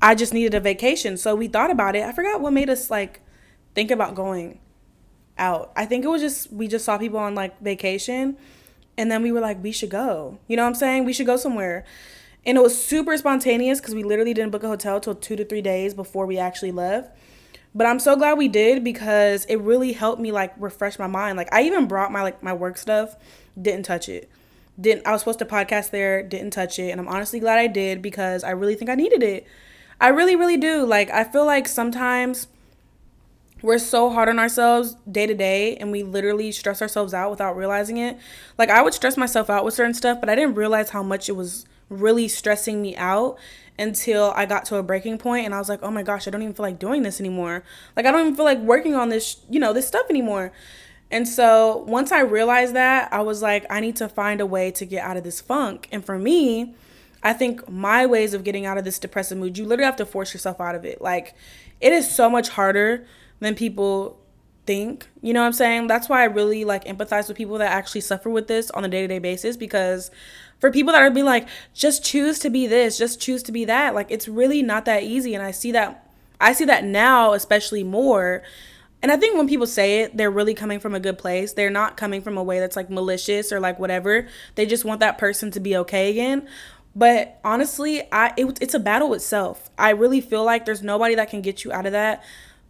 I just needed a vacation. So we thought about it. I forgot what made us like think about going out. I think it was just, we just saw people on like vacation. And then we were like, we should go. You know what I'm saying? We should go somewhere. And it was super spontaneous because we literally didn't book a hotel till two to three days before we actually left. But I'm so glad we did because it really helped me like refresh my mind. Like I even brought my like my work stuff, didn't touch it. Didn't I was supposed to podcast there, didn't touch it, and I'm honestly glad I did because I really think I needed it. I really really do. Like I feel like sometimes we're so hard on ourselves day to day and we literally stress ourselves out without realizing it. Like I would stress myself out with certain stuff, but I didn't realize how much it was really stressing me out until I got to a breaking point and I was like, "Oh my gosh, I don't even feel like doing this anymore. Like I don't even feel like working on this, you know, this stuff anymore." And so, once I realized that, I was like, I need to find a way to get out of this funk. And for me, I think my ways of getting out of this depressive mood, you literally have to force yourself out of it. Like it is so much harder than people think. You know what I'm saying? That's why I really like empathize with people that actually suffer with this on a day-to-day basis because for people that are be like just choose to be this just choose to be that. Like it's really not that easy and i see that i see that now especially more. And i think when people say it they're really coming from a good place. They're not coming from a way that's like malicious or like whatever. They just want that person to be okay again. But honestly i it, it's a battle itself. I really feel like there's nobody that can get you out of that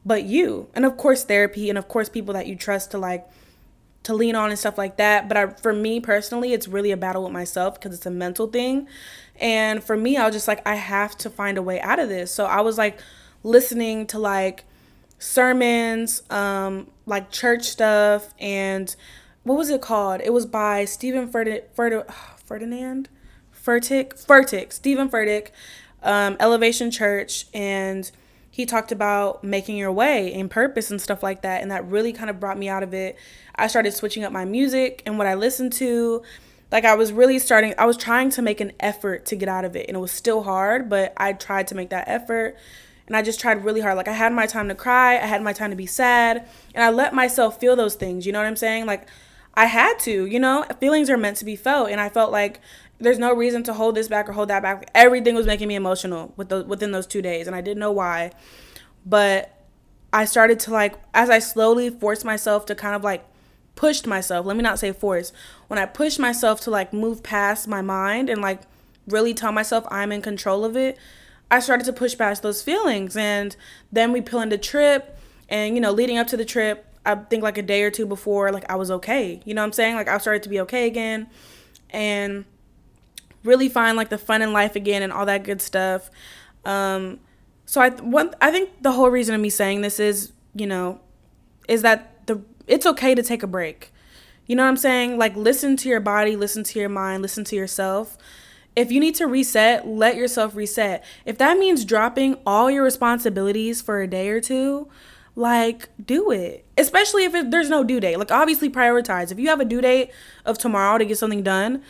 but you. And of course therapy and of course people that you trust to like to lean on and stuff like that. But I, for me personally, it's really a battle with myself because it's a mental thing. And for me, I was just like, I have to find a way out of this. So I was like listening to like sermons, um, like church stuff, and what was it called? It was by Stephen Ferd- Ferd- Ferdinand Furtick, Furtick, Stephen Furtick, um, Elevation Church, and he talked about making your way and purpose and stuff like that. And that really kind of brought me out of it. I started switching up my music and what I listened to. Like I was really starting, I was trying to make an effort to get out of it. And it was still hard, but I tried to make that effort. And I just tried really hard. Like I had my time to cry, I had my time to be sad, and I let myself feel those things. You know what I'm saying? Like I had to, you know, feelings are meant to be felt. And I felt like there's no reason to hold this back or hold that back. Everything was making me emotional with the, within those two days, and I didn't know why. But I started to like, as I slowly forced myself to kind of like pushed myself. Let me not say force. When I pushed myself to like move past my mind and like really tell myself I'm in control of it, I started to push past those feelings. And then we planned a trip, and you know, leading up to the trip, I think like a day or two before, like I was okay. You know what I'm saying? Like I started to be okay again. And really find like the fun in life again and all that good stuff. Um, so I one I think the whole reason of me saying this is you know is that the it's okay to take a break. You know what I'm saying? Like listen to your body, listen to your mind, listen to yourself. If you need to reset, let yourself reset. If that means dropping all your responsibilities for a day or two, like do it. Especially if it, there's no due date. Like obviously prioritize. If you have a due date of tomorrow to get something done,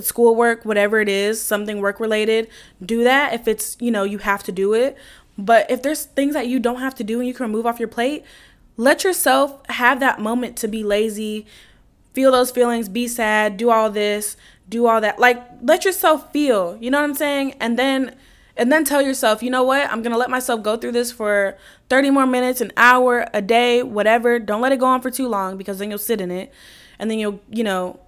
schoolwork, whatever it is, something work related, do that if it's, you know, you have to do it. But if there's things that you don't have to do and you can remove off your plate, let yourself have that moment to be lazy, feel those feelings, be sad, do all this, do all that. Like let yourself feel, you know what I'm saying? And then and then tell yourself, you know what? I'm going to let myself go through this for 30 more minutes, an hour, a day, whatever. Don't let it go on for too long because then you'll sit in it and then you'll, you know,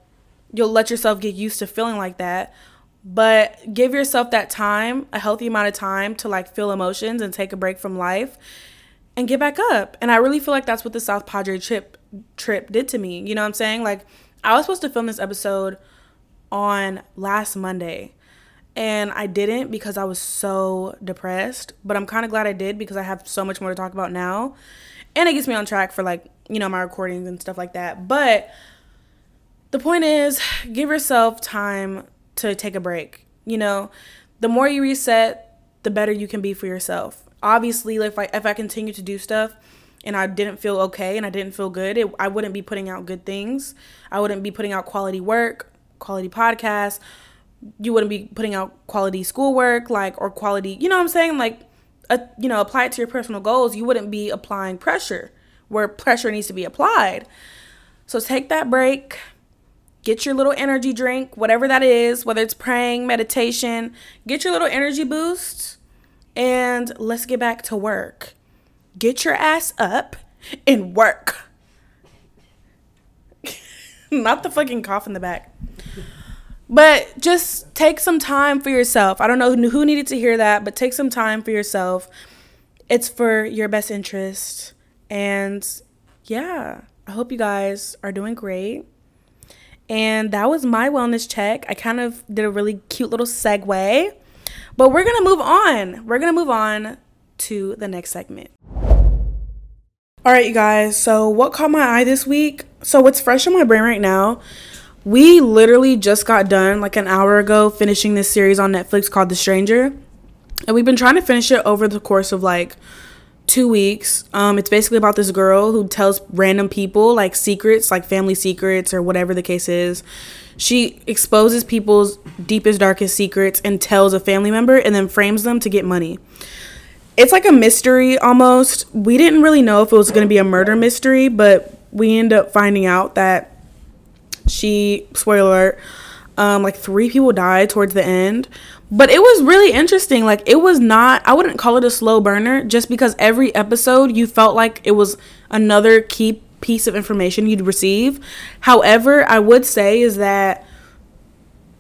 you'll let yourself get used to feeling like that. But give yourself that time, a healthy amount of time to like feel emotions and take a break from life and get back up. And I really feel like that's what the South Padre trip trip did to me. You know what I'm saying? Like I was supposed to film this episode on last Monday and I didn't because I was so depressed, but I'm kind of glad I did because I have so much more to talk about now. And it gets me on track for like, you know, my recordings and stuff like that. But the point is, give yourself time to take a break. You know, the more you reset, the better you can be for yourself. Obviously, if I if I continue to do stuff and I didn't feel okay and I didn't feel good, it, I wouldn't be putting out good things. I wouldn't be putting out quality work, quality podcasts. You wouldn't be putting out quality schoolwork, like or quality. You know what I'm saying? Like, a, you know, apply it to your personal goals. You wouldn't be applying pressure where pressure needs to be applied. So take that break get your little energy drink, whatever that is, whether it's praying, meditation, get your little energy boost, and let's get back to work. Get your ass up and work. Not the fucking cough in the back. But just take some time for yourself. I don't know who needed to hear that, but take some time for yourself. It's for your best interest. And yeah, I hope you guys are doing great. And that was my wellness check. I kind of did a really cute little segue. But we're to move on. We're to move on to the next segment. All right, you guys. So, what caught my eye this week? So, what's fresh in my brain right now? We literally just got done like an hour ago finishing this series on Netflix called The Stranger. And we've been trying to finish it over the course of like two weeks. Um, it's basically about this girl who tells random people like secrets, like family secrets or whatever the case is. She exposes people's deepest, darkest secrets and tells a family member and then frames them to get money. It's like a mystery almost. We didn't really know if it was going to be a murder mystery, but we end up finding out that she, spoiler alert, um, like three people died towards the end. But it was really interesting. Like it was not i wouldn't call it a slow burner just because every episode you felt like it was another key piece of information you'd receive. However i would say is that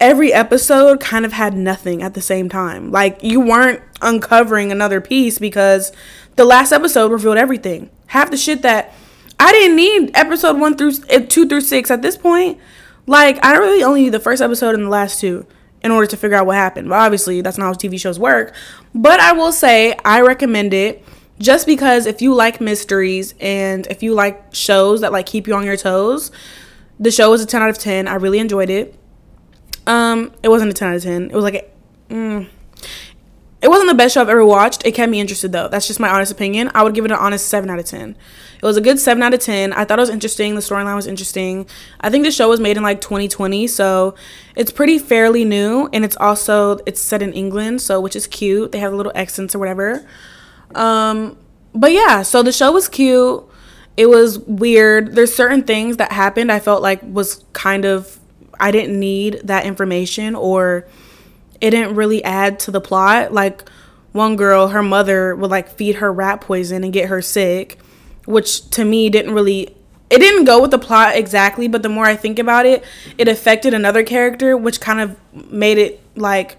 every episode kind of had nothing at the same time. Like you weren't uncovering another piece because the last episode revealed everything. Half the shit that i didn't need episode one through eh, two through six at this point like i really only need the first episode and the last two in order to figure out what happened. But obviously, that's not how TV shows work. But I will say, I recommend it just because if you like mysteries and if you like shows that like keep you on your toes, the show was a 10 out of 10. I really enjoyed it. Um, it wasn't a 10 out of 10. It was like a, mm, it wasn't the best show I've ever watched. It kept me interested though. That's just my honest opinion. I would give it an honest 7 out of 10. It was a good 7 out of 10. I thought it was interesting. The storyline was interesting. I think the show was made in like 2020, so it's pretty fairly new and it's also it's set in England, so which is cute. They have a little accents or whatever. Um but yeah, so the show was cute. It was weird. There's certain things that happened I felt like was kind of I didn't need that information or it didn't really add to the plot. Like one girl, her mother would like feed her rat poison and get her sick which to me didn't really it didn't go with the plot exactly, but the more I think about it, it affected another character, which kind of made it like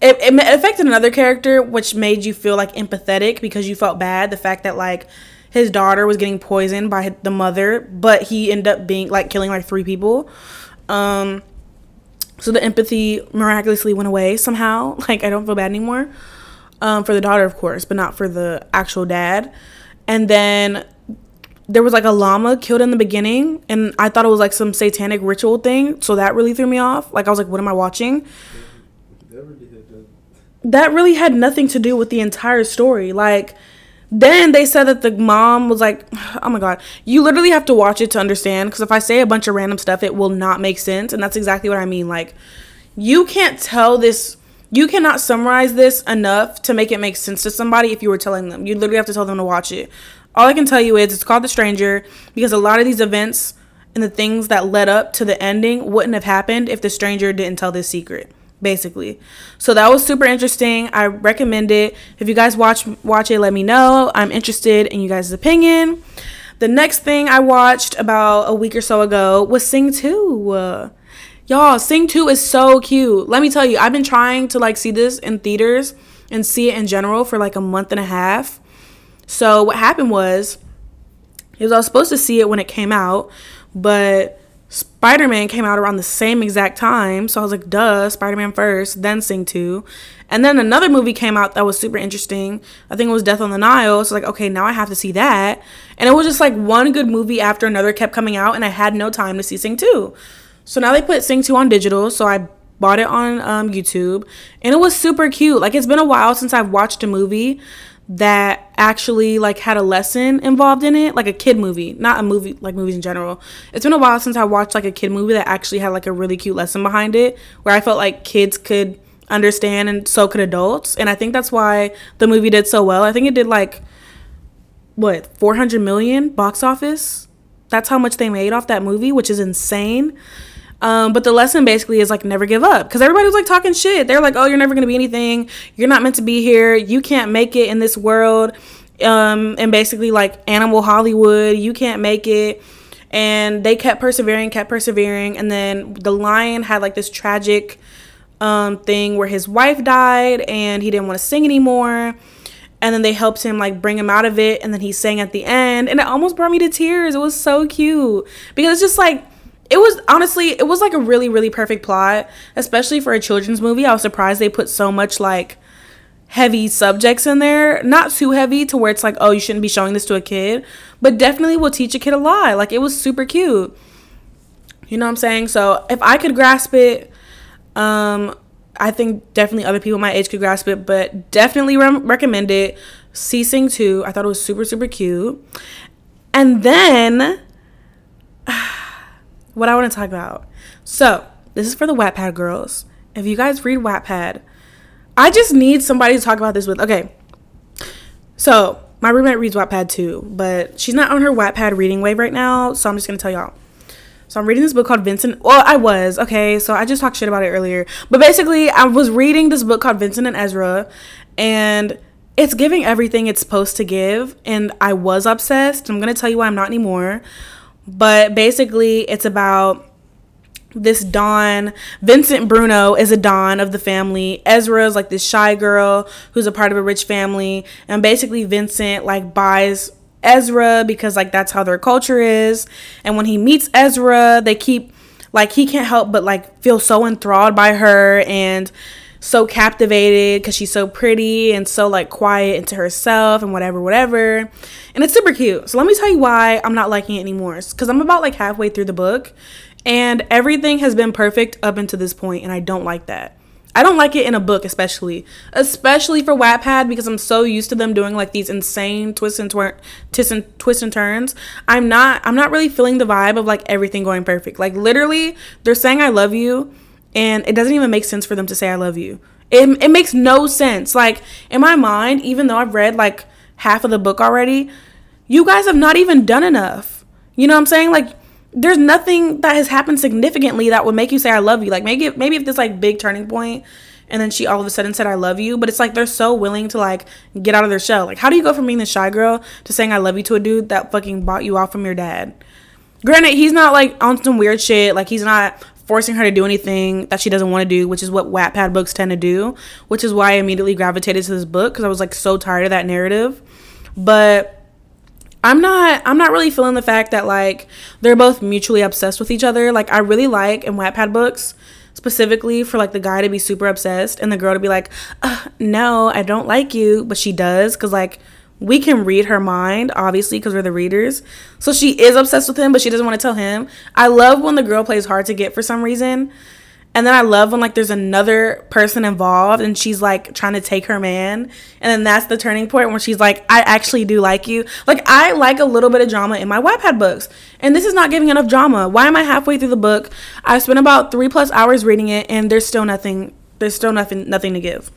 it, it affected another character, which made you feel like empathetic because you felt bad. The fact that like his daughter was getting poisoned by the mother, but he ended up being like killing like three people. Um, so the empathy miraculously went away somehow. Like I don't feel bad anymore. Um, for the daughter, of course, but not for the actual dad. And then there was like a llama killed in the beginning and I thought it was like some satanic ritual thing, so that really threw me off. Like I was like, what am I watching? That really had nothing to do with the entire story. Like then they said that the mom was like, oh my god, you literally have to watch it to understand because if I say a bunch of random stuff, it will not make sense, and that's exactly what I mean. Like you can't tell this you cannot summarize this enough to make it make sense to somebody if you were telling them. You literally have to tell them to watch it. All I can tell you is it's called The Stranger because a lot of these events and the things that led up to the ending wouldn't have happened if the stranger didn't tell this secret basically. So that was super interesting. I recommend it. If you guys watch watch it, let me know. I'm interested in you guys' opinion. The next thing I watched about a week or so ago was Sing 2. Uh, Y'all, Sing 2 is so cute. Let me tell you, I've been trying to like see this in theaters and see it in general for like a month and a half. So what happened was, is I was supposed to see it when it came out, but Spider Man came out around the same exact time. So I was like, duh, Spider Man first, then Sing 2. And then another movie came out that was super interesting. I think it was Death on the Nile. So like, okay, now I have to see that. And it was just like one good movie after another kept coming out, and I had no time to see Sing 2. So now they put Sing 2 on digital. So I bought it on um, YouTube, and it was super cute. Like it's been a while since I've watched a movie that actually like had a lesson involved in it like a kid movie not a movie like movies in general. It's been a while since i watched like a kid movie that actually had like a really cute lesson behind it where i felt like kids could understand and so could adults and i think that's why the movie did so well. I think it did like what 400 million box office? That's how much they made off that movie which is insane um, but the lesson basically is like never give up because everybody was like talking shit. They're like, oh, you're never gonna be anything. You're not meant to be here. You can't make it in this world. Um, and basically like animal Hollywood, you can't make it. And they kept persevering, kept persevering, and then the lion had like this tragic um, thing where his wife died and he didn't want to sing anymore and then they helped him like bring him out of it and then he sang at the end and it almost brought me to tears it was so cute because it's just like it was honestly it was like a really really perfect plot especially for a children's movie. I was surprised they put so much like heavy subjects in there. Not too heavy to where it's like oh you shouldn't be showing this to a kid but definitely will teach a kid a lot. Like it was super cute. You know what i'm saying? So if i could grasp it um i think definitely other people my age could grasp it but definitely re- recommend it. See sing 2 i thought it was super super cute. And then what I want to talk about. So, this is for the Wattpad girls. If you guys read Wattpad, I just need somebody to talk about this with. Okay. So, my roommate reads Wattpad too, but she's not on her Wattpad reading wave right now, so I'm just going to tell y'all. So, I'm reading this book called Vincent. Well, I was. Okay. So, I just talked shit about it earlier. But basically, I was reading this book called Vincent and Ezra, and it's giving everything it's supposed to give. And I was obsessed. I'm going to tell you why I'm not anymore. But basically, it's about this Don. Vincent Bruno is a Don of the family. Ezra is like this shy girl who's a part of a rich family. And basically, Vincent like buys Ezra because like that's how their culture is. And when he meets Ezra, they keep like he can't help but like feel so enthralled by her and so captivated because she's so pretty and so like quiet into herself and whatever, whatever. And it's super cute. So let me tell you why I'm not liking it anymore. Because I'm about like halfway through the book and everything has been perfect up until this point, and I don't like that. I don't like it in a book, especially, especially for Wattpad because I'm so used to them doing like these insane twists and twer- twists and twists and turns. I'm not, I'm not really feeling the vibe of like everything going perfect. Like literally, they're saying I love you, and it doesn't even make sense for them to say I love you. It, it makes no sense. Like, in my mind, even though I've read like half of the book already, you guys have not even done enough. You know what I'm saying? Like, there's nothing that has happened significantly that would make you say I love you. Like, maybe, maybe if this like big turning point and then she all of a sudden said I love you, but it's like they're so willing to like get out of their shell. Like, how do you go from being the shy girl to saying I love you to a dude that fucking bought you off from your dad? Granted, he's not like on some weird shit. Like, he's not forcing her to do anything that she doesn't want to do, which is what Wattpad books tend to do, which is why I immediately gravitated to this book because I was like so tired of that narrative. But I'm not I'm not really feeling the fact that like they're both mutually obsessed with each other. Like I really like in Wattpad books specifically for like the guy to be super obsessed and the girl to be like, "No, I don't like you," but she does cuz like we can read her mind, obviously, because we're the readers. So she is obsessed with him, but she doesn't want to tell him. I love when the girl plays hard to get for some reason. And then I love when like there's another person involved and she's like trying to take her man. And then that's the turning point where she's like, I actually do like you. Like I like a little bit of drama in my Wattpad books. And this is not giving enough drama. Why am I halfway through the book? I spent about three plus hours reading it and there's still nothing there's still nothing nothing to give.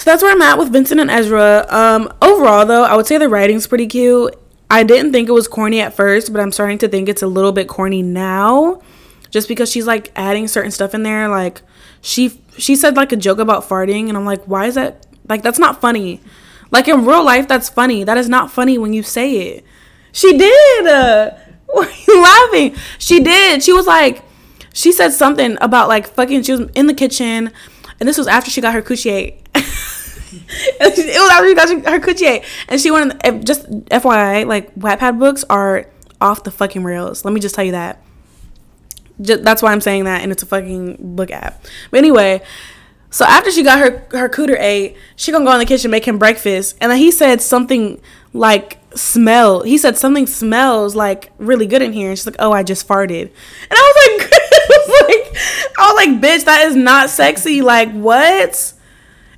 So that's where I'm at with Vincent and Ezra. Um, overall, though, I would say the writing's pretty cute. I didn't think it was corny at first, but I'm starting to think it's a little bit corny now, just because she's like adding certain stuff in there. Like she she said like a joke about farting, and I'm like, why is that? Like that's not funny. Like in real life, that's funny. That is not funny when you say it. She did. Uh, why are you laughing? She did. She was like, she said something about like fucking. She was in the kitchen, and this was after she got her coochie. it was after she got her coochie, and she went. In, eh, just FYI, like Wattpad books are off the fucking rails. Let me just tell you that. Just, that's why I'm saying that, and it's a fucking book app. But anyway, so after she got her her cooter ate, she gonna go in the kitchen make him breakfast, and then he said something like smell. He said something smells like really good in here, and she's like, "Oh, I just farted," and I was like, I was like, bitch, that is not sexy. Like what?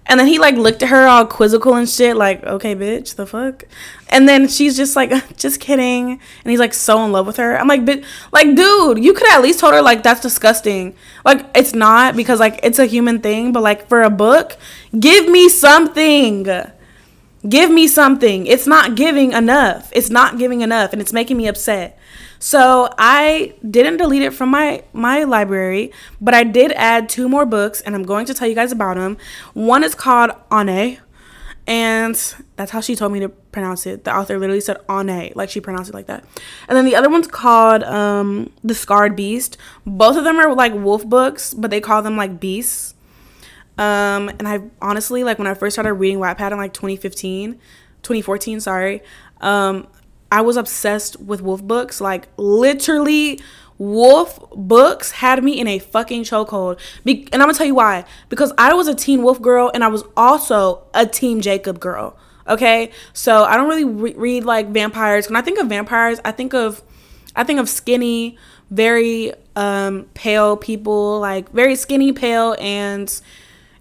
And then he like looked at her all quizzical and shit, like, okay, bitch, the fuck. And then she's just like, just kidding. And he's like so in love with her. I'm like, bitch, like, dude, you could at least told her like that's disgusting. Like, it's not because like it's a human thing, but like for a book, give me something. Give me something. It's not giving enough. It's not giving enough, and it's making me upset. So I didn't delete it from my my library, but I did add two more books, and I'm going to tell you guys about them. One is called Ane, and that's how she told me to pronounce it. The author literally said Ane, like she pronounced it like that. And then the other one's called um, The Scarred Beast. Both of them are like wolf books, but they call them like beasts. Um, and I honestly like when I first started reading Wattpad in like 2015, 2014, sorry. Um, I was obsessed with wolf books. Like literally, wolf books had me in a fucking chokehold. Be- and I'm gonna tell you why. Because I was a teen wolf girl and I was also a team Jacob girl. Okay, so I don't really re- read like vampires. When I think of vampires, I think of I think of skinny, very um, pale people, like very skinny, pale, and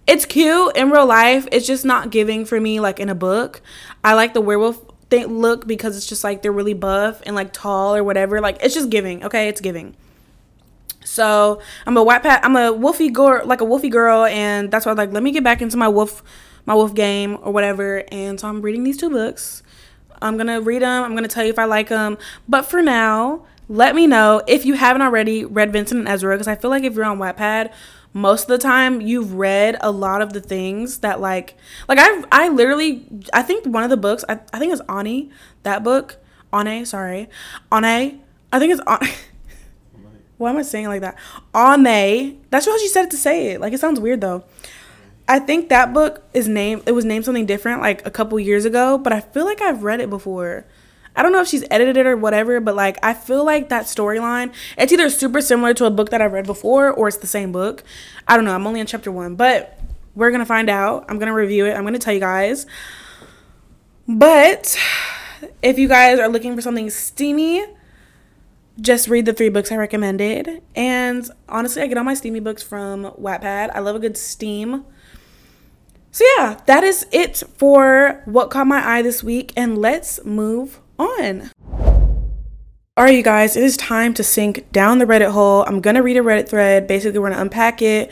it's cute in real life. It's just not giving for me like in a book. I like the werewolf think look because it's just like they're really buff and like tall or whatever. Like it's just giving. Okay, it's giving. So I'm a Wattpad. I'm a wolfy girl, like a wolfy girl, and that's why I'm like let me get back into my wolf, my wolf game or whatever. And so I'm reading these two books. I'm gonna read them. I'm gonna tell you if I like them. But for now, let me know if you haven't already read Vincent and Ezra because I feel like if you're on Wattpad most of the time you've read a lot of the things that like like I I literally I think one of the books I, I think it's Ani that book ani sorry ani I think it's on why am I saying like that? Ani that's how she said it to say it like it sounds weird though. I think that book is named it was named something different like a couple years ago but I feel like I've read it before I don't know if she's edited it or whatever, but like I feel like that storyline, it's either super similar to a book that I've read before or it's the same book. I don't know. I'm only in chapter one, but we're gonna find out. I'm gonna review it. I'm gonna tell you guys. But if you guys are looking for something steamy, just read the three books I recommended. And honestly, I get all my steamy books from Wattpad. I love a good steam. So yeah, that is it for what caught my eye this week. And let's move on. All right, you guys, it is time to sink down the Reddit hole. I'm going to read a Reddit thread. Basically, we're going to unpack it.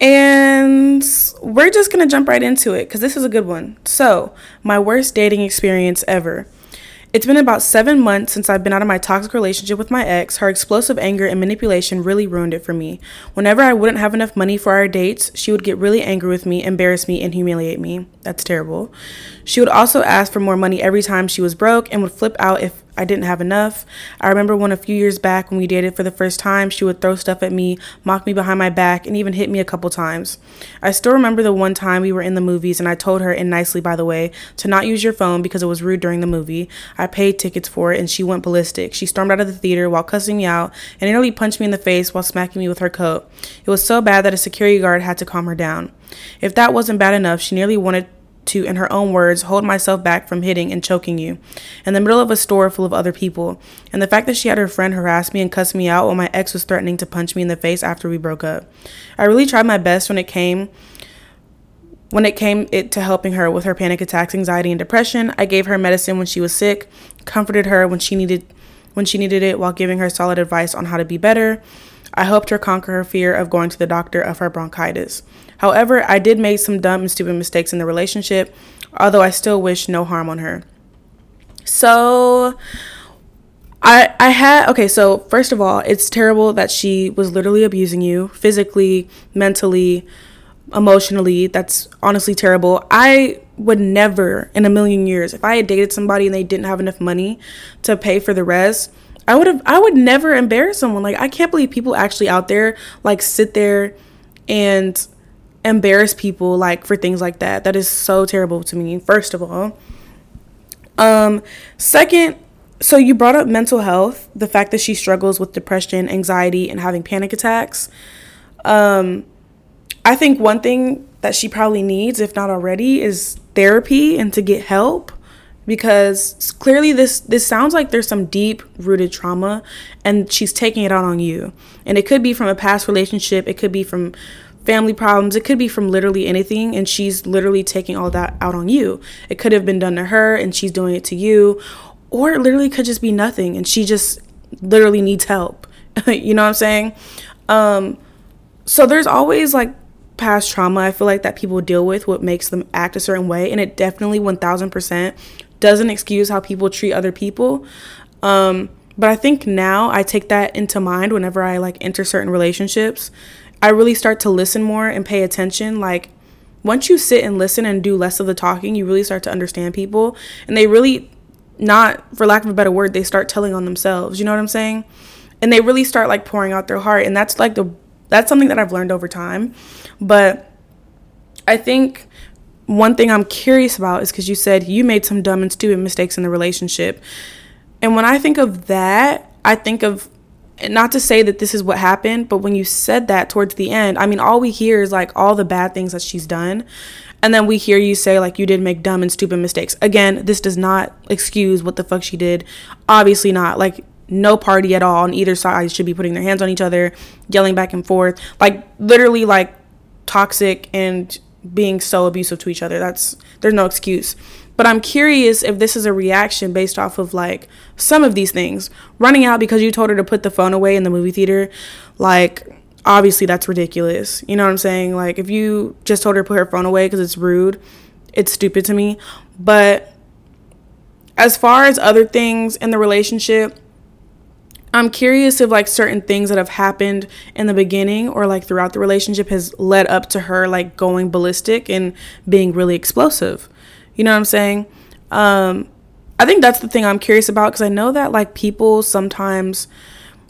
And we're just going to jump right into it because this is a good one. So, my worst dating experience ever. It's been about seven months since I've been out of my toxic relationship with my ex. Her explosive anger and manipulation really ruined it for me. Whenever I wouldn't have enough money for our dates, she would get really angry with me, embarrass me, and humiliate me. That's terrible. She would also ask for more money every time she was broke and would flip out if I didn't have enough. I remember when a few years back when we dated for the first time, she would throw stuff at me, mock me behind my back, and even hit me a couple times. I still remember the one time we were in the movies and I told her, and nicely by the way, to not use your phone because it was rude during the movie. I paid tickets for it and she went ballistic. She stormed out of the theater while cussing me out and nearly punched me in the face while smacking me with her coat. It was so bad that a security guard had to calm her down. If that wasn't bad enough, she nearly wanted to, in her own words, hold myself back from hitting and choking you in the middle of a store full of other people. And the fact that she had her friend harass me and cuss me out while my ex was threatening to punch me in the face after we broke up. I really tried my best when it came when it came it to helping her with her panic attacks, anxiety, and depression. I gave her medicine when she was sick, comforted her when she needed when she needed it while giving her solid advice on how to be better. I helped her conquer her fear of going to the doctor of her bronchitis. However, I did make some dumb and stupid mistakes in the relationship, although I still wish no harm on her. So I I had okay, so first of all, it's terrible that she was literally abusing you physically, mentally, emotionally. That's honestly terrible. I would never in a million years if I had dated somebody and they didn't have enough money to pay for the rest, I would have I would never embarrass someone. Like I can't believe people actually out there like sit there and embarrass people like for things like that. That is so terrible to me. First of all. Um second, so you brought up mental health, the fact that she struggles with depression, anxiety and having panic attacks. Um I think one thing that she probably needs if not already is therapy and to get help because clearly this this sounds like there's some deep rooted trauma and she's taking it out on you and it could be from a past relationship it could be from family problems. It could be from literally anything and she's literally taking all that out on you. It could have been done to her and she's doing it to you. Or it literally could just be nothing and she just literally needs help. You know what i'm saying? Um so there's always like past trauma i feel like that people deal with what makes them act a certain way and it definitely 1000% doesn't excuse how people treat other people. Um, but I think now I take that into mind whenever I like enter certain relationships. I really start to listen more and pay attention. Like once you sit and listen and do less of the talking, you really start to understand people and they really not for lack of a better word, they start telling on themselves. You know what I'm saying? And they really start like pouring out their heart and that's like the that's something that I've learned over time. But I think one thing I'm curious about is because you said you made some dumb and stupid mistakes in the relationship. And when I think of that, I think of not to say that this is what happened, but when you said that towards the end, I mean, all we hear is like all the bad things that she's done. And then we hear you say, like, you did make dumb and stupid mistakes. Again, this does not excuse what the fuck she did. Obviously, not. Like, no party at all on either side should be putting their hands on each other, yelling back and forth. Like, literally, like, toxic and being so abusive to each other. That's there's no excuse. But I'm curious if this is a reaction based off of like some of these things. Running out because you told her to put the phone away in the movie theater, like obviously that's ridiculous. You know what I'm saying? Like if you just told her to put her phone away because it's rude, it's stupid to me. But as far as other things in the relationship, I'm curious if like certain things that have happened in the beginning or like throughout the relationship has led up to her like going ballistic and being really explosive. You know what I'm saying? Um I think that's the thing I'm curious about because I know that like people sometimes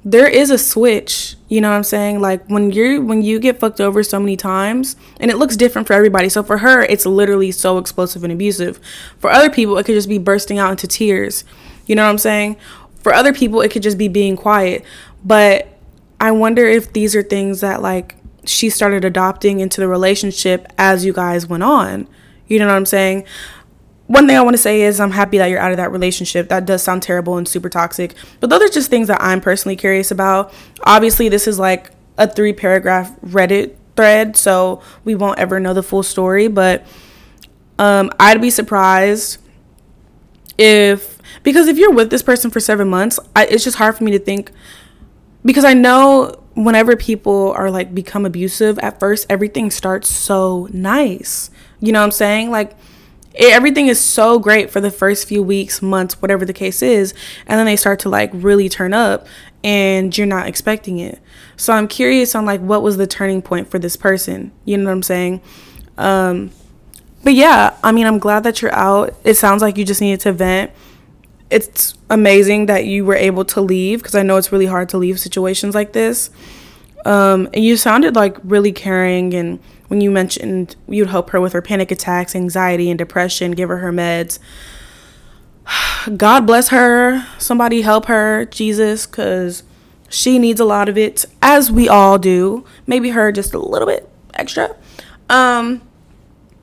there is a switch, you know what I'm saying? Like when you're when you get fucked over so many times and it looks different for everybody. So for her, it's literally so explosive and abusive. For other people, it could just be bursting out into tears. You know what I'm saying? For other people, it could just be being quiet. But I wonder if these are things that like she started adopting into the relationship as you guys went on. You know what I'm saying? One thing I want to say is I'm happy that you're out of that relationship. That does sound terrible and super toxic. But those are just things that I'm personally curious about. Obviously, this is like a three paragraph Reddit thread, so we won't ever know the full story. But um, I'd be surprised if because if you're with this person for seven months, I, it's just hard for me to think because I know whenever people are like become abusive at first, everything starts so nice. You know what I'm saying? Like it, everything is so great for the first few weeks, months, whatever the case is, and then they start to like really turn up and you're not expecting it. So I'm curious on like what was the turning point for this person. You know what I'm saying? Um but yeah, I mean, I'm glad that you're out. It sounds like you just needed to vent it's amazing that you were able to leave because I know it's really hard to leave situations like this. Um, and you sounded like really caring. And when you mentioned you'd help her with her panic attacks, anxiety, and depression, give her her meds. God bless her. Somebody help her, Jesus, because she needs a lot of it, as we all do. Maybe her just a little bit extra. Um,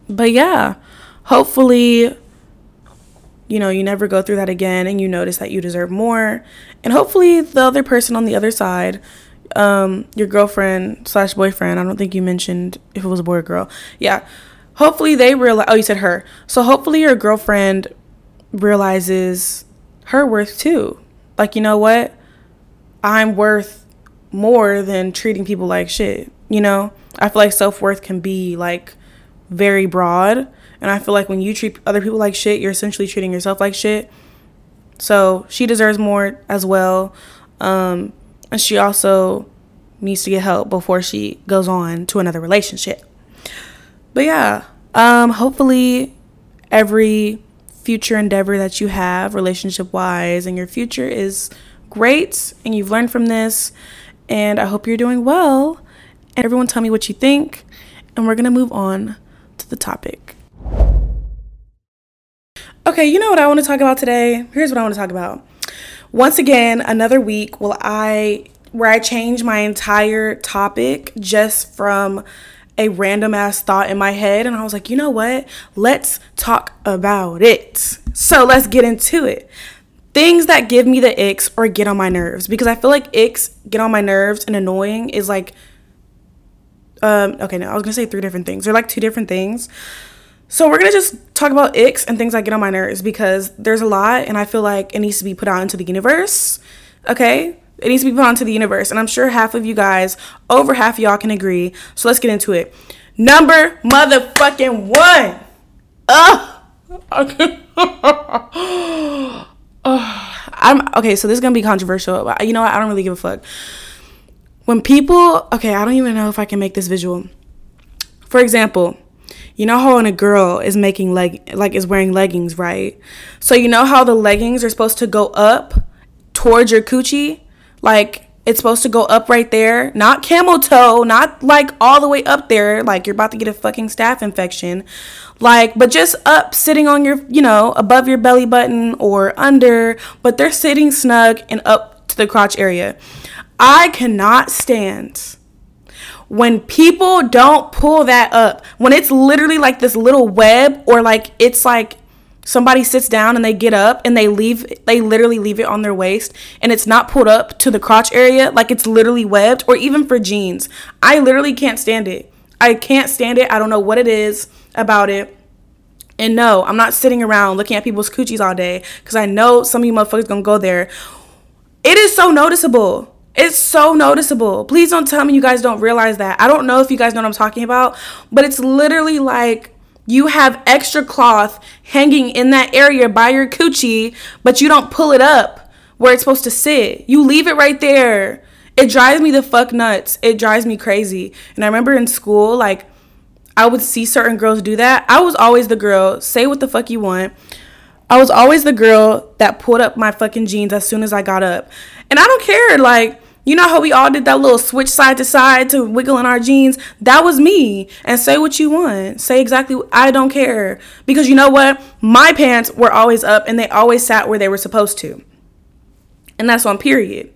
but yeah, hopefully you know, you never go through that again and you notice that you deserve more. And hopefully the other person on the other side, um, your girlfriend slash boyfriend, I don't think you mentioned if it was a boy or girl. Yeah. Hopefully they realize, oh, you said her. So hopefully your girlfriend realizes her worth too. Like, you know what? I'm worth more than treating people like shit. You know? I feel like self worth can be like very broad and I feel like when you treat other people like shit, you're essentially treating yourself like shit. So she deserves more as well. Um, and she also needs to get help before she goes on to another relationship. But yeah, um, hopefully every future endeavor that you have relationship wise and your future is great and you've learned from this. And I hope you're doing well. And everyone tell me what you think. And we're going to move on to the topic. Okay, you know what I want to talk about today? Here's what I want to talk about. Once again, another week will I where I change my entire topic just from a random ass thought in my head and I was like, "You know what? Let's talk about it." So, let's get into it. Things that give me the icks or get on my nerves because I feel like icks get on my nerves and annoying is like um okay, no, I was going to say three different things. They're like two different things. So we're gonna just talk about icks and things that get on my nerves because there's a lot and I feel like it needs to be put out into the universe. Okay? It needs to be put onto the universe. And I'm sure half of you guys, over half y'all can agree. So let's get into it. Number motherfucking one. Ugh. I'm okay, so this is gonna be controversial. But you know what? I don't really give a fuck. When people okay, I don't even know if I can make this visual. For example, you know how when a girl is making leg like is wearing leggings, right? So you know how the leggings are supposed to go up towards your coochie? Like it's supposed to go up right there, not camel toe, not like all the way up there, like you're about to get a fucking staph infection. Like, but just up sitting on your, you know, above your belly button or under, but they're sitting snug and up to the crotch area. I cannot stand when people don't pull that up, when it's literally like this little web or like it's like somebody sits down and they get up and they leave they literally leave it on their waist and it's not pulled up to the crotch area like it's literally webbed or even for jeans. I literally can't stand it. I can't stand it. I don't know what it is about it. And no, I'm not sitting around looking at people's coochies all day because I know some of you motherfuckers gonna go there. It is so noticeable. It's so noticeable. Please don't tell me you guys don't realize that. I don't know if you guys know what I'm talking about, but it's literally like you have extra cloth hanging in that area by your coochie, but you don't pull it up where it's supposed to sit. You leave it right there. It drives me the fuck nuts. It drives me crazy. And I remember in school, like, I would see certain girls do that. I was always the girl, say what the fuck you want. I was always the girl that pulled up my fucking jeans as soon as I got up. And I don't care. Like, you know how we all did that little switch side to side to wiggle in our jeans? That was me. And say what you want. Say exactly, I don't care. Because you know what? My pants were always up and they always sat where they were supposed to. And that's on period.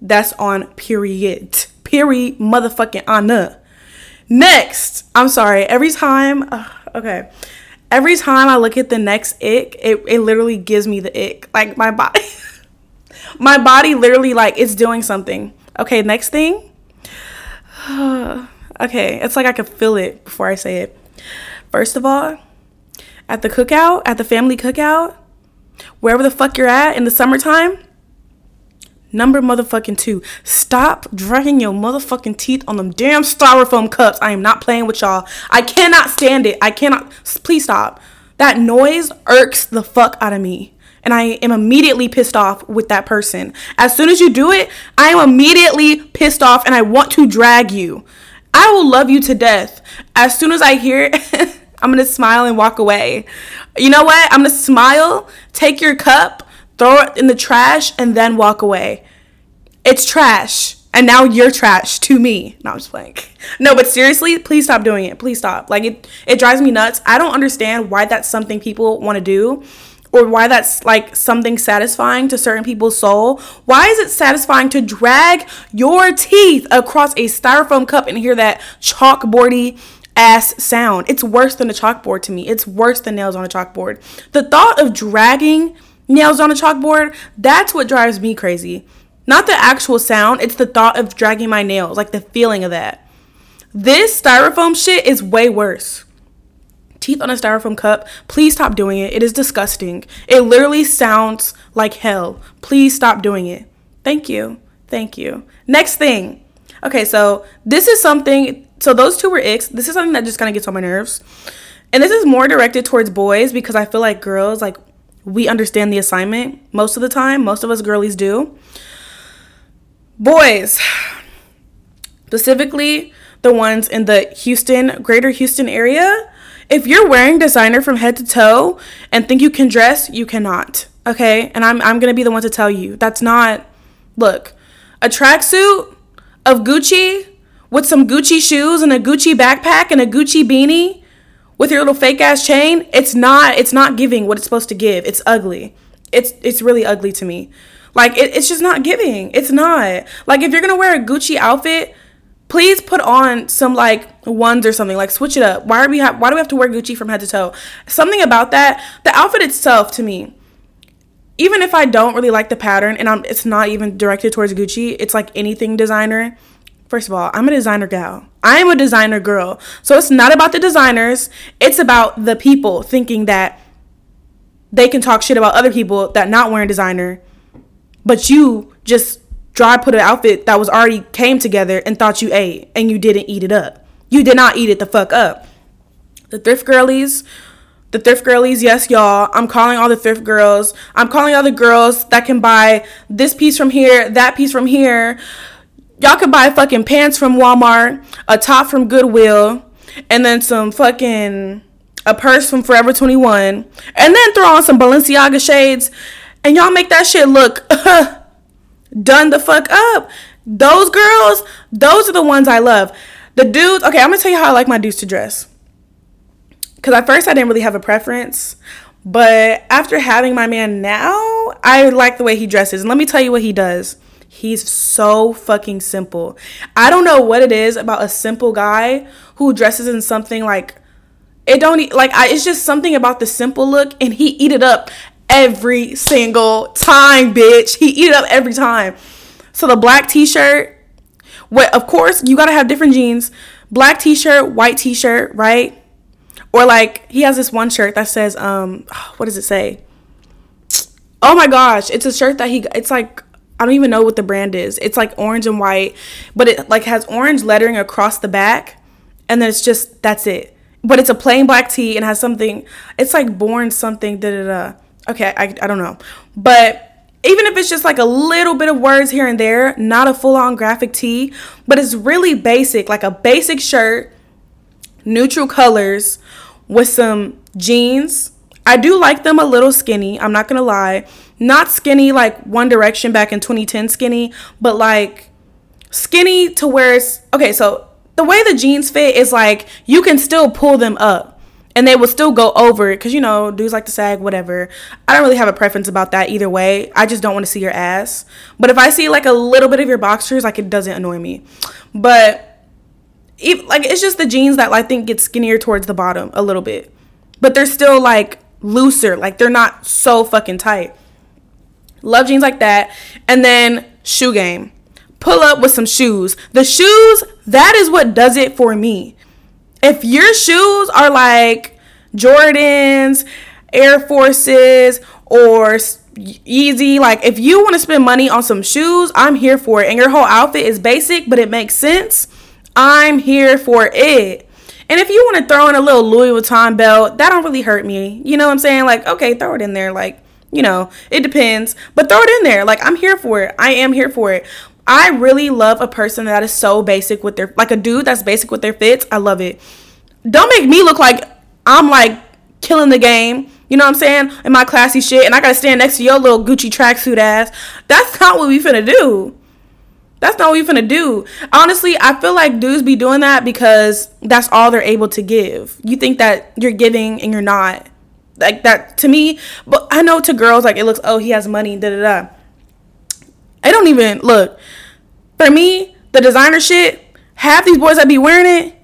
That's on period. Period motherfucking Anna. Next, I'm sorry. Every time, okay. Every time I look at the next ick, it, it literally gives me the ick. Like my body. my body literally like it's doing something. Okay, next thing. okay, it's like I could feel it before I say it. First of all, at the cookout, at the family cookout, wherever the fuck you're at in the summertime, number motherfucking two, stop dragging your motherfucking teeth on them damn styrofoam cups. I am not playing with y'all. I cannot stand it. I cannot. Please stop. That noise irks the fuck out of me and I am immediately pissed off with that person. As soon as you do it, I am immediately pissed off and I want to drag you. I will love you to death. As soon as I hear it, I'm gonna smile and walk away. You know what? I'm gonna smile, take your cup, throw it in the trash, and then walk away. It's trash. And now you're trash to me. No, I'm just playing. No, but seriously, please stop doing it. Please stop. Like it it drives me nuts. I don't understand why that's something people want to do or why that's like something satisfying to certain people's soul. Why is it satisfying to drag your teeth across a styrofoam cup and hear that chalkboardy ass sound? It's worse than a chalkboard to me. It's worse than nails on a chalkboard. The thought of dragging nails on a chalkboard, that's what drives me crazy. Not the actual sound, it's the thought of dragging my nails, like the feeling of that. This styrofoam shit is way worse teeth on a styrofoam cup. Please stop doing it. It is disgusting. It literally sounds like hell. Please stop doing it. Thank you. Thank you. Next thing. Okay, so this is something. So those two were icks. This is something that just kind of gets on my nerves. And this is more directed towards boys because I feel like girls, like, we understand the assignment most of the time. Most of us girlies do. Boys, specifically the ones in the Houston, greater Houston area, If you're wearing designer from head to toe and think you can dress, you cannot. Okay? And I'm I'm going to be the one to tell you. That's not look. A tracksuit of Gucci with some Gucci shoes and a Gucci backpack and a Gucci beanie with your little fake ass chain, it's not it's not giving what it's supposed to give. It's ugly. It's it's really ugly to me. Like it, it's just not giving. It's not. Like if you're gonna wear a Gucci outfit, please put on some like ones or something. Like switch it up. Why are we have why do we have to wear Gucci from head to toe? Something about that, the outfit itself to me. Even if I don't really like the pattern and I'm it's not even directed towards Gucci, it's like anything designer First of all, I'm a designer gal. I am a designer girl. So it's not about the designers, it's about the people thinking that they can talk shit about other people that not wearing designer, but you just dry put an outfit that was already came together and thought you ate and you didn't eat it up. You did not eat it the fuck up. The thrift girlies, the thrift girlies, yes, y'all. I'm calling all the thrift girls. I'm calling all the girls that can buy this piece from here, that piece from here y'all can buy fucking pants from Walmart, a top from Goodwill, and then some fucking a purse from Forever 21, and then throw on some Balenciaga shades, and y'all make that shit look done the fuck up. Those girls, those are the ones I love. The dudes, okay, I'm gonna tell you how I like my dudes to dress. Cause at first I didn't really have a preference, but after having my man now, I like the way he dresses. And let me tell you what he does. He's so fucking simple. I don't know what it is about a simple guy who dresses in something like it don't like I it's just something about the simple look and he eat it up every single time, bitch. He eat it up every time. So the black t-shirt, what of course you got to have different jeans. Black t-shirt, white t-shirt, right? Or like he has this one shirt that says um what does it say? Oh my gosh, it's a shirt that he it's like I don't even know what the brand is. It's like orange and white, but it like has orange lettering across the back, and then it's just that's it. But it's a plain black tee and has something. It's like born something. Da da da. Okay, I I don't know, but even if it's just like a little bit of words here and there, not a full on graphic tee, but it's really basic, like a basic shirt, neutral colors with some jeans. I do like them a little skinny. I'm not gonna lie not skinny like One Direction back in 2010 skinny, but like skinny to where it's okay. So the way the jeans fit is like you can still pull them up and they will still go over it because you know dudes like to sag whatever i don't really have a preference about that either way i just don't want to see your ass but if i see like a little bit of your boxers like it doesn't annoy me but if, like it's just the jeans that i think get skinnier towards the bottom a little bit but they're still like looser like they're not so fucking tight Love jeans like that. And then shoe game. Pull up with some shoes. The shoes, that is what does it for me. If your shoes are like Jordans, Air Forces, or Yeezy, like if you want to spend money on some shoes, I'm here for it. And your whole outfit is basic, but it makes sense. I'm here for it. And if you want to throw in a little Louis Vuitton belt, that don't really hurt me. You know what I'm saying? Like, okay, throw it in there. Like, you know, it depends. But throw it in there. Like I'm here for it. I am here for it. I really love a person that is so basic with their like a dude that's basic with their fits. I love it. Don't make me look like I'm like killing the game. You know what I'm saying? In my classy shit, and I gotta stand next to your little Gucci tracksuit ass. That's not what we finna do. That's not what we finna do. Honestly, I feel like dudes be doing that because that's all they're able to give. You think that you're giving and you're not like that to me. But I know to girls like it looks oh he has money da da da. I don't even look. For me, the designer shit. Half these boys that be wearing it,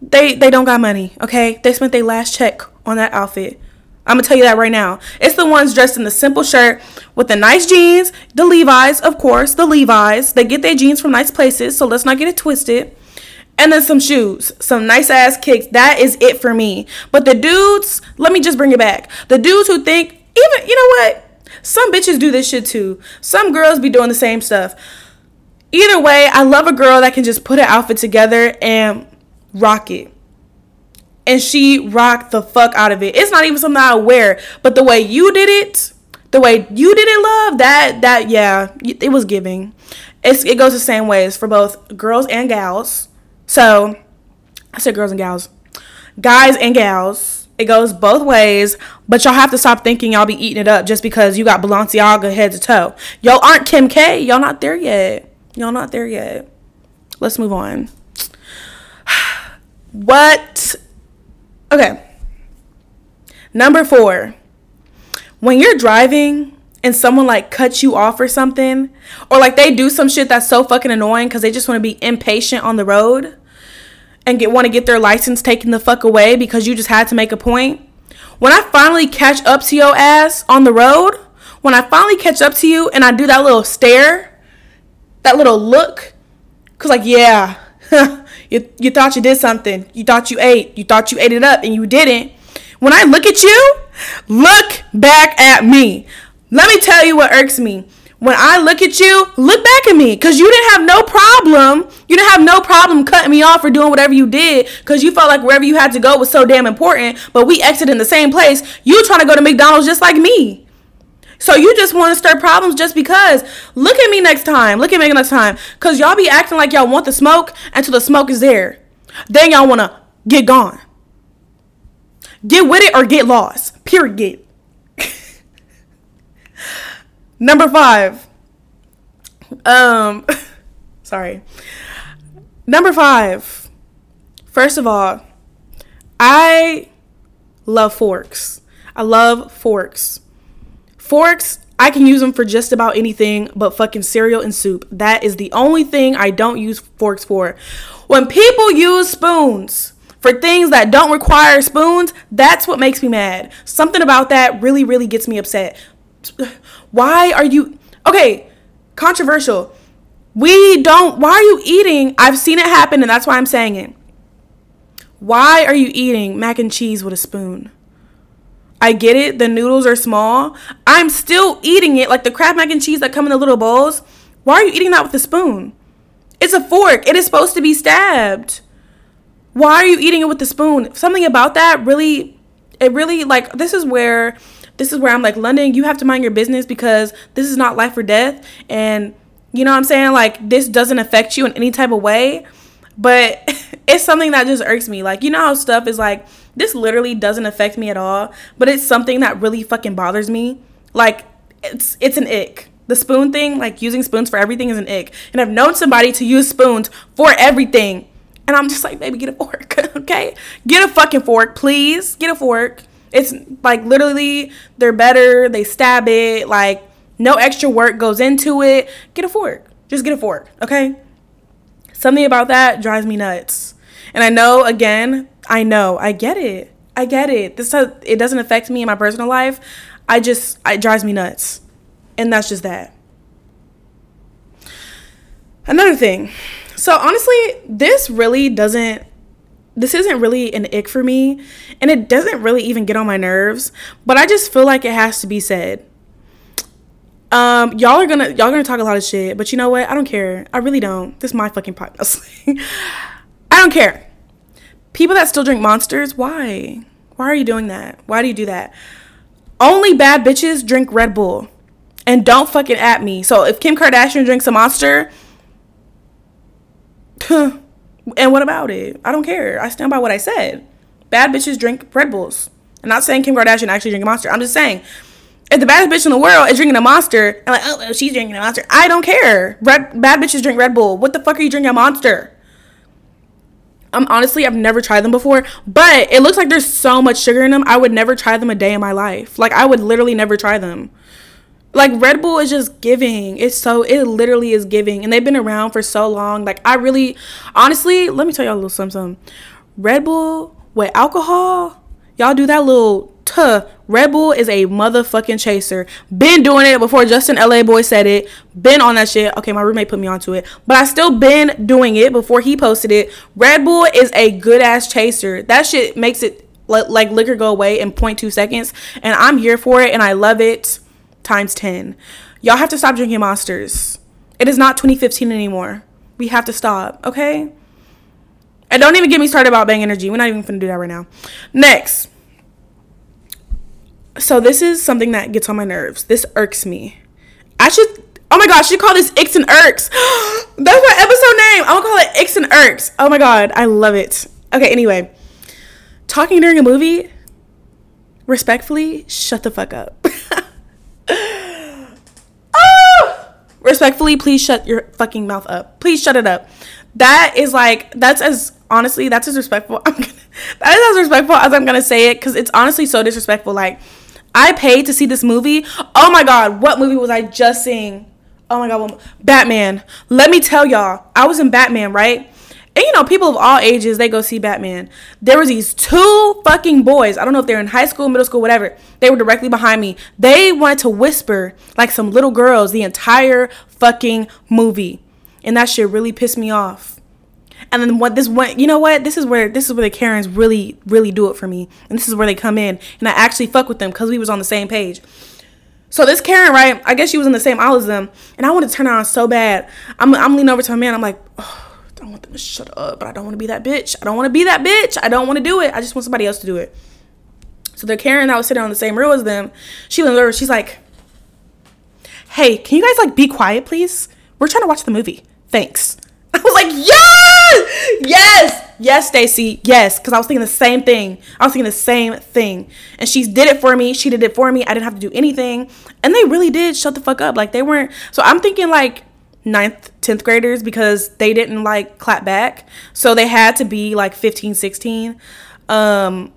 they they don't got money. Okay, they spent their last check on that outfit. I'm gonna tell you that right now. It's the ones dressed in the simple shirt with the nice jeans, the Levi's, of course, the Levi's. They get their jeans from nice places, so let's not get it twisted and then some shoes, some nice ass kicks. That is it for me. But the dudes, let me just bring it back. The dudes who think, even, you know what? Some bitches do this shit too. Some girls be doing the same stuff. Either way, I love a girl that can just put an outfit together and rock it. And she rocked the fuck out of it. It's not even something I wear, but the way you did it, the way you did it, love, that, that, yeah, it was giving. It's, it goes the same ways for both girls and gals so I said girls and gals. guys and gals. It goes both ways, but y'all have to stop thinking y'all be eating it up just because you got Balenciaga head to toe. Y'all aren't Kim K. Y'all not there yet. Y'all not there yet. Let's move on. What? Okay. Number four. When you're driving and someone like cuts you off or something, or like they do some shit that's so fucking annoying because they just want to be impatient on the road and get want to get their license taken the fuck away because you just had to make a point. When I finally catch up to your ass on the road, when I finally catch up to you and I do that little stare, that little look, cause like yeah, you you thought you did something, you thought you ate, you thought you ate it up, and you didn't. When I look at you, look back at me. Let me tell you what irks me when I look at you, look back at me because you didn't have no problem. You didn't have no problem cutting me off or doing whatever you did because you felt like wherever you had to go was so damn important. But we exited in the same place. You trying to go to McDonald's just like me. So you just want to start problems just because. Look at me next time. Look at me next time. Because y'all be acting like y'all want the smoke until the smoke is there. Then y'all want to get gone. Get with it or get lost. Period. Number five. Um, sorry. Number five. First of all, I love forks. I love forks. Forks, I can use them for just about anything but fucking cereal and soup. That is the only thing I don't use forks for. When people use spoons for things that don't require spoons, that's what makes me mad. Something about that really, really gets me upset. Why are you okay? Controversial. We don't. Why are you eating? I've seen it happen, and that's why I'm saying it. Why are you eating mac and cheese with a spoon? I get it. The noodles are small. I'm still eating it like the Kraft mac and cheese that come in the little bowls. Why are you eating that with a spoon? It's a fork. It is supposed to be stabbed. Why are you eating it with a spoon? Something about that really, it really like this is where this is where I'm like, Londyn, you have to mind your business because this is not life or death. And you know what I'm saying? Like, this doesn't affect you in any type of way. But it's something that just irks me. Like, you know how stuff is like, this literally doesn't affect me at all, but it's something that really fucking bothers me. Like, it's it's an ick. The spoon thing, like using spoons for everything is an ick. And I've known somebody to use spoons for everything. And I'm just like, baby, get a fork, okay? Get a fucking fork, please. Get a fork. It's like literally they're better, they stab it, like no extra work goes into it. Get a fork. Just get a fork, okay? Something about that drives me nuts. And I know again, I know, I get it. I get it. This it doesn't affect me in my personal life. I just it drives me nuts. And that's just that. Another thing. So honestly, this really doesn't this isn't really an ick for me and it doesn't really even get on my nerves but i just feel like it has to be said. Um y'all are gonna y'all gonna talk a lot of shit but you know what? I don't care. I really don't. This is my fucking podcast. I don't care. People that still drink monsters why? Why are you doing that? Why do you do that? Only bad bitches drink red bull and don't fucking at me. So if kim kardashian drinks a monster And what about it? I don't care. I stand by what I said. Bad bitches drink Red Bulls. I'm not saying Kim Kardashian actually drink a monster. I'm just saying if the baddest bitch in the world is drinking a monster, I'm like, oh, she's drinking a monster. I don't care. Red bad bitches drink Red Bull. What the fuck are you drinking a monster? I'm honestly, I've never tried them before, but it looks like there's so much sugar in them. I would never try them a day in my life. Like I would literally never try them. Like Red Bull is just giving. It's so it literally is giving, and they've been around for so long. Like I really, honestly, let me tell y'all a little something. Red Bull with alcohol, y'all do that little tuh. Red Bull is a motherfucking chaser. Been doing it before Justin LaBoy said it. Been on that shit. Okay, my roommate put me onto it, but I still been doing it before he posted it. Red Bull is a good ass chaser. That shit makes it like liquor go away in 0.2 seconds, and I'm here for it, and I love it times 10. Y'all have to stop drinking monsters. It is not 2015 anymore. We have to stop, okay? And don't even get me started about Bang Energy. We're not even gonna do that right now. Next. So this is something that gets on my nerves. This irks me. I should oh my gosh, you call this Icks and Irks. That's my episode name. I'm gonna call it Icks and Irks. Oh my god, I love it. Okay, anyway. talking during a movie, respectfully, shut the fuck up. oh! Respectfully, please shut your fucking mouth up. Please shut it up. That is like that's as honestly that's as respectful. I'm gonna, that is as respectful as I'm gonna say it because it's honestly so disrespectful. Like I paid to see this movie. Oh my god, what movie was I just seeing? Oh my god, Batman. Let me tell y'all, I was in Batman, right? And you know, people of all ages, they go see Batman. There was these two fucking boys. I don't know if they're in high school, middle school, whatever. They were directly behind me. They wanted to whisper like some little girls the entire fucking movie. And that shit really pissed me off. And then what this went, you know what? This is where this is where the Karens really really do it for me. And this is where they come in and I actually fuck with them cuz we was on the same page. So this Karen, right? I guess she was in the same aisle as them, and I want to turn on so bad. I'm I'm leaning over to a man. I'm like, oh, I don't want them to shut up, but I don't want to be that bitch. I don't want to be that bitch. I don't want to do it. I just want somebody else to do it. So the Karen that was sitting on the same row as them, she leaned over. She's like, "Hey, can you guys like be quiet, please? We're trying to watch the movie. Thanks." I was like, "Yes, yes, yes, Stacy, yes," because I was thinking the same thing. I was thinking the same thing, and she did it for me. She did it for me. I didn't have to do anything, and they really did shut the fuck up. Like they weren't. So I'm thinking like ninth 10th graders because they didn't like clap back. So they had to be like 15 16 um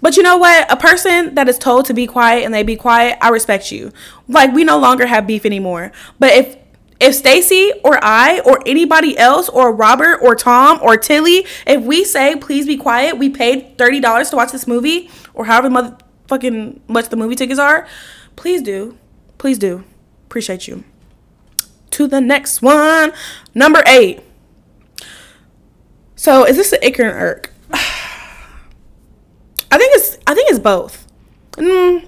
but you know what? A person that is told to be quiet and they be quiet i respect you. Like we no longer have beef anymore. But if if Stacy or I or anybody else or Robert or Tom or Tilly, if we say please be quiet, we paid thirty dollars to watch this movie or however motherfucking much the movie tickets are, please do, please do, appreciate you to the next one. Number eight. So is this an ick or an irk? I think it's I think it's both. Mm,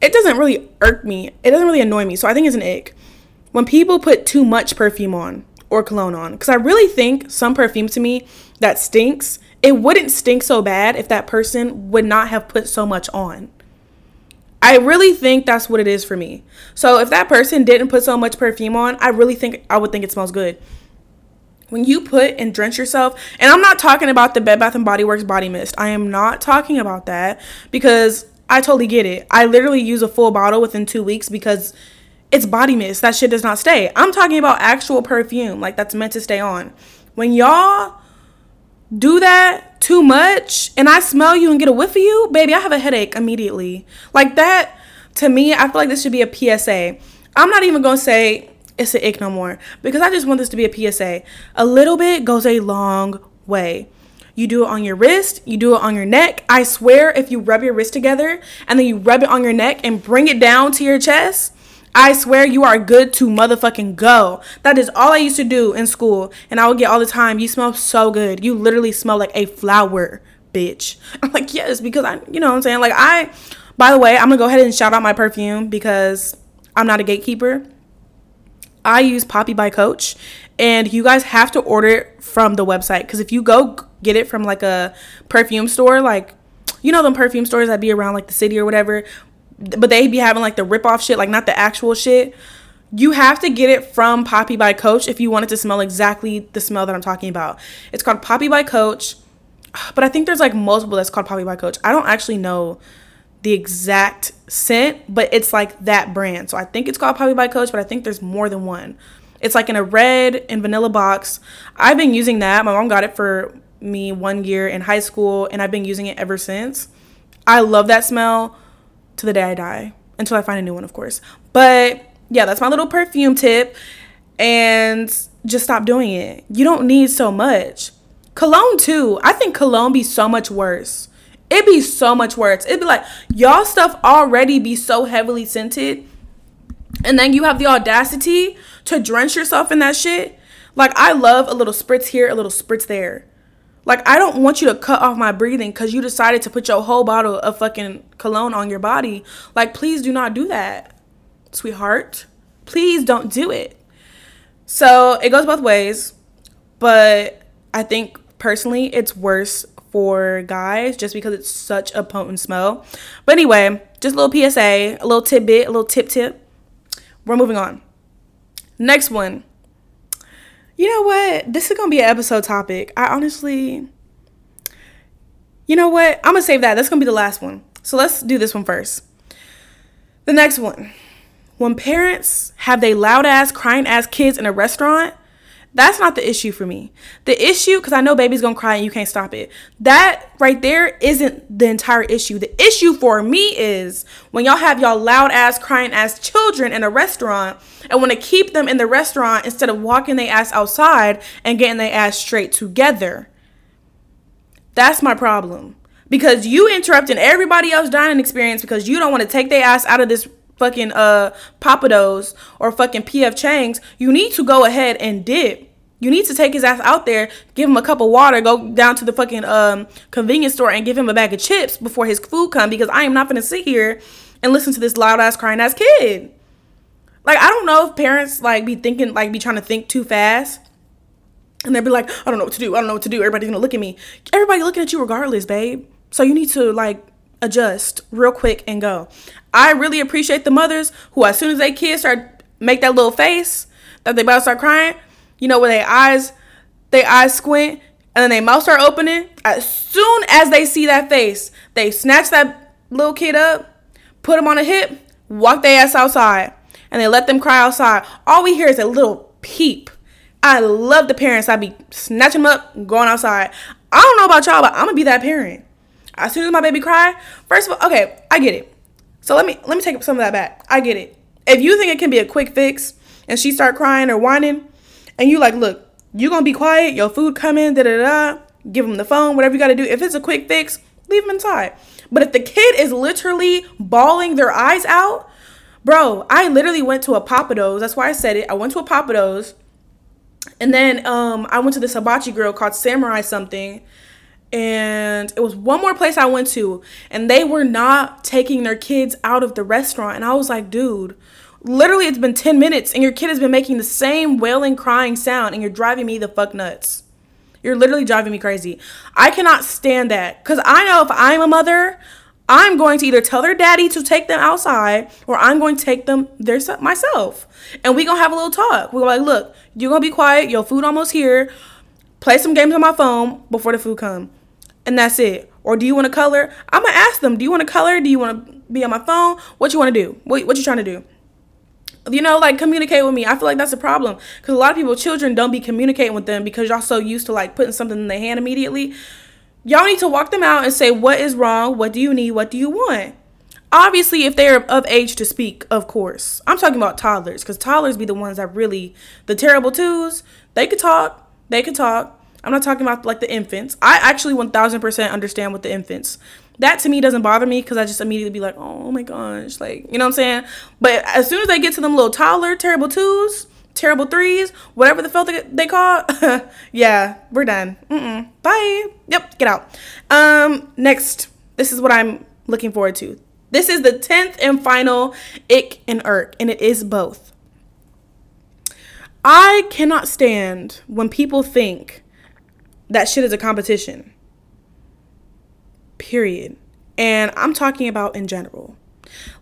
it doesn't really irk me. It doesn't really annoy me. So I think it's an ick. When people put too much perfume on or cologne on. Because I really think some perfume to me that stinks, it wouldn't stink so bad if that person would not have put so much on. I really think that's what it is for me. So if that person didn't put so much perfume on, I really think I would think it smells good. When you put and drench yourself, and I'm not talking about the Bed Bath and Body Works body mist. I am not talking about that because I totally get it. I literally use a full bottle within 2 weeks because it's body mist. That shit does not stay. I'm talking about actual perfume like that's meant to stay on. When y'all do that too much and I smell you and get a whiff of you, baby, I have a headache immediately. Like that, to me, I feel like this should be a PSA. I'm not even gonna say it's an ick no more because I just want this to be a PSA. A little bit goes a long way. You do it on your wrist, you do it on your neck. I swear, if you rub your wrist together and then you rub it on your neck and bring it down to your chest, I swear you are good to motherfucking go. That is all I used to do in school. And I would get all the time, you smell so good. You literally smell like a flower, bitch. I'm like, yes, because I, you know what I'm saying? Like, I, by the way, I'm gonna go ahead and shout out my perfume because I'm not a gatekeeper. I use Poppy by Coach, and you guys have to order it from the website because if you go get it from like a perfume store, like you know them perfume stores that be around like the city or whatever, but they be having like the rip off shit, like not the actual shit. You have to get it from Poppy by Coach if you want it to smell exactly the smell that I'm talking about. It's called Poppy by Coach, but I think there's like multiple that's called Poppy by Coach. I don't actually know the exact scent, but it's like that brand. So I think it's called Poppy by Coach, but I think there's more than one. It's like in a red and vanilla box. I've been using that. My mom got it for me one year in high school, and I've been using it ever since. I love that smell to the day I die until I find a new one, of course. But yeah, that's my little perfume tip. And just stop doing it. You don't need so much. Cologne, too. I think cologne be so much worse. It'd be so much worse. It'd be like, y'all stuff already be so heavily scented. And then you have the audacity to drench yourself in that shit. Like, I love a little spritz here, a little spritz there. Like, I don't want you to cut off my breathing because you decided to put your whole bottle of fucking cologne on your body. Like, please do not do that, sweetheart. Please don't do it. So it goes both ways, but I think personally it's worse for guys just because it's such a potent smell. But anyway, just a little PSA, a little tidbit, a little tip tip. We're moving on. Next one you know what? This is gonna be an episode topic. I honestly, You know what? I'm gonna save that. That's gonna be the last one. So let's do this one first. The next one. When parents have they loud ass, crying ass kids in a restaurant, that's not the issue for me. The issue, because I know baby's gonna cry and you can't stop it. That right there isn't the entire issue. The issue for me is when y'all have y'all loud ass, crying ass children in a restaurant and want to keep them in the restaurant instead of walking their ass outside and getting their ass straight together. That's my problem. Because you interrupting everybody else dining experience because you don't want to take their ass out of this fucking uh Pappadeaux or fucking PF Chang's, you need to go ahead and dip. You need to take his ass out there, give him a cup of water, go down to the fucking um convenience store and give him a bag of chips before his food come because I am not gonna sit here and listen to this loud ass crying ass kid. Like I don't know if parents like be thinking like be trying to think too fast. And they'd be like, I don't know what to do. I don't know what to do. Everybody's gonna look at me. Everybody looking at you regardless, babe. So you need to like adjust real quick and go. I really appreciate the mothers who, as soon as they kids start make that little face that they about to start crying, you know, where their eyes, their eyes squint and then their mouth start opening. As soon as they see that face, they snatch that little kid up, put him on a hip, walk their ass outside, and they let them cry outside. All we hear is a little peep. I love the parents. I be snatching them up, going outside. I don't know about y'all, but I'm gonna be that parent. As soon as my baby cry, first of all, okay, I get it. So let me let me take some of that back. I get it. If you think it can be a quick fix and she start crying or whining, and you like, look, you gonna be quiet, your food coming, da da da, give them the phone, whatever you gotta do. If it's a quick fix, leave them inside. But if the kid is literally bawling their eyes out, bro, I literally went to a Pappadeaux. That's why I said it. I went to a Pappadeaux, and then um, I went to this hibachi grill called Samurai something and it was one more place I went to, and they were not taking their kids out of the restaurant. And I was like, dude, literally, it's been 10 minutes, and your kid has been making the same wailing, crying sound, and you're driving me the fuck nuts. You're literally driving me crazy. I cannot stand that because I know if I'm a mother, I'm going to either tell their daddy to take them outside or I'm going to take them there myself. And we going to have a little talk. We're like, look, you're going to be quiet. Your food almost here. Play some games on my phone before the food come and that's it. Or do you want to color? I'm gonna ask them. Do you want to color? Do you want to be on my phone? What you want to do? What what you trying to do? You know, like communicate with me. I feel like that's a problem because a lot of people, children, don't be communicating with them because y'all so used to like putting something in their hand immediately. Y'all need to walk them out and say what is wrong. What do you need? What do you want? Obviously, if they're of age to speak, of course. I'm talking about toddlers because toddlers be the ones that really the terrible twos. They could talk. They could talk I'm not talking about like the infants. I actually 1000% understand with the infants. That to me doesn't bother me because I just immediately be like, oh my gosh, like, you know what I'm saying? But as soon as they get to them little toddler, terrible twos, terrible threes, whatever the they, they call, yeah, we're done. Mm-mm. Bye. Yep, get out. Um, next, this is what I'm looking forward to. This is the 10th and final ick and irk, and it is both. I cannot stand when people think that shit is a competition. Period. And I'm talking about in general.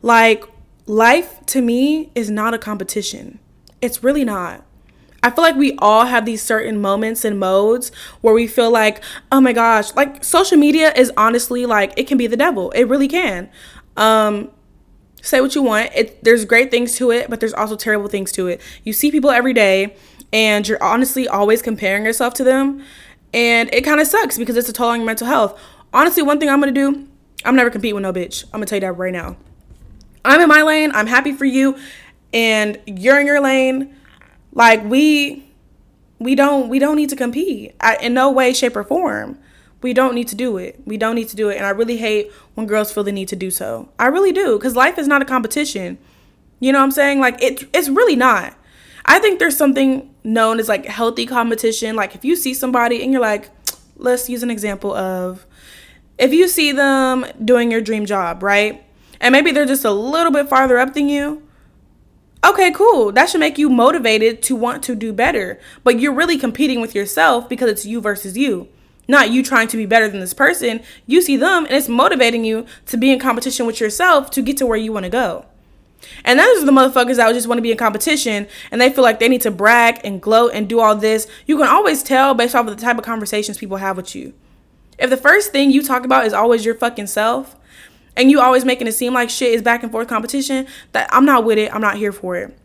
Like, life to me is not a competition. It's really not. I feel like we all have these certain moments and modes where we feel like, oh my gosh, like social media is honestly like it can be the devil. It really can. Um, say what you want. It there's great things to it, but there's also terrible things to it. You see people every day and you're honestly always comparing yourself to them and it kind of sucks because it's a toll on your mental health. Honestly, one thing I'm gonna do, I'm never compete with no bitch. I'm gonna tell you that right now. I'm in my lane. I'm happy for you, and you're in your lane. Like we, we don't we don't need to compete I, in no way, shape, or form. We don't need to do it. We don't need to do it. And I really hate when girls feel the need to do so. I really do, because life is not a competition. You know what I'm saying? Like it, it's really not. I think there's something known as like healthy competition. Like if you see somebody and you're like, let's use an example of if you see them doing your dream job, right? And maybe they're just a little bit farther up than you. Okay, cool. That should make you motivated to want to do better. But you're really competing with yourself because it's you versus you. Not you trying to be better than this person. You see them and it's motivating you to be in competition with yourself to get to where you want to go. And those are the motherfuckers that just want to be in competition and they feel like they need to brag and gloat and do all this. You can always tell based off of the type of conversations people have with you. If the first thing you talk about is always your fucking self, and you always making it seem like shit is back and forth competition, that I'm not with it. I'm not here for it.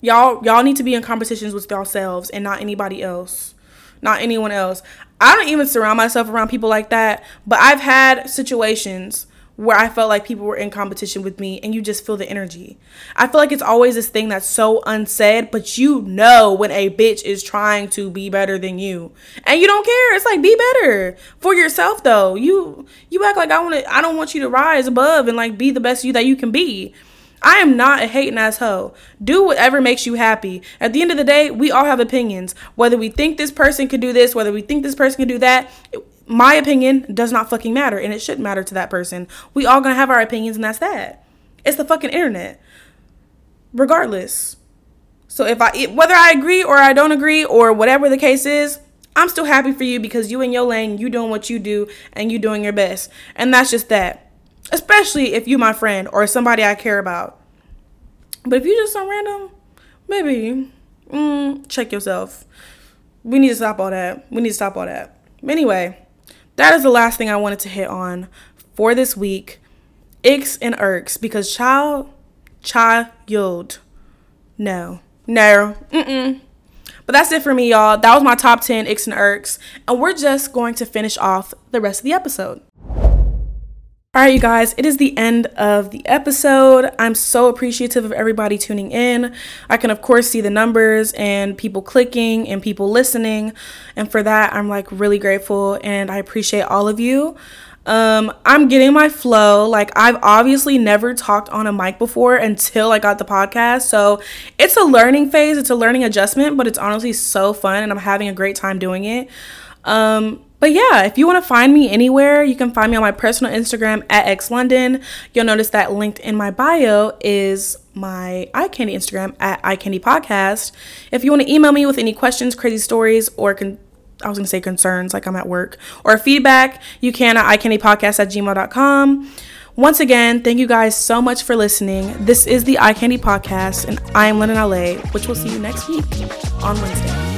Y'all, y'all need to be in competitions with yourselves and not anybody else, not anyone else. I don't even surround myself around people like that, but I've had situations where I felt like people were in competition with me and you just feel the energy. I feel like it's always this thing that's so unsaid, but you know when a bitch is trying to be better than you. And you don't care. It's like be better for yourself though. You you act like I want to I don't want you to rise above and like be the best you that you can be. I am not a hating ass hoe. Do whatever makes you happy. At the end of the day, we all have opinions. Whether we think this person could do this, whether we think this person can do that, my opinion does not fucking matter and it shouldn't matter to that person. We all gonna have our opinions and that's that. It's the fucking internet. Regardless. So if I whether I agree or I don't agree or whatever the case is, I'm still happy for you because you in your lane, you doing what you do and you doing your best. And that's just that. Especially if you my friend or somebody I care about. But if you just some random, maybe mm, check yourself. We need to stop all that. We need to stop all that. Anyway, that is the last thing I wanted to hit on for this week. Icks and irks because child, child, no, no, mm-mm. But that's it for me, y'all. That was my top 10 icks and irks. And we're just going to finish off the rest of the episode. All right, you guys, it is the end of the episode. I'm so appreciative of everybody tuning in. I can, of course, see the numbers and people clicking and people listening. And for that, I'm like really grateful and I appreciate all of you. Um, I'm getting my flow. Like, I've obviously never talked on a mic before until I got the podcast. So it's a learning phase, it's a learning adjustment, but it's honestly so fun and I'm having a great time doing it. Um, but yeah, if you want to find me anywhere, you can find me on my personal Instagram at xlondyn. You'll notice that linked in my bio is my eye candy Instagram at eye candy podcast. If you want to email me with any questions, crazy stories, or con- I was gonna say concerns, like I'm at work, or feedback, you can at eyecandypodcast at gmail.com. Once again, thank you guys so much for listening. This is the Eye Candy Podcast, and I am Londyn LA, which we'll see you next week on Wednesday.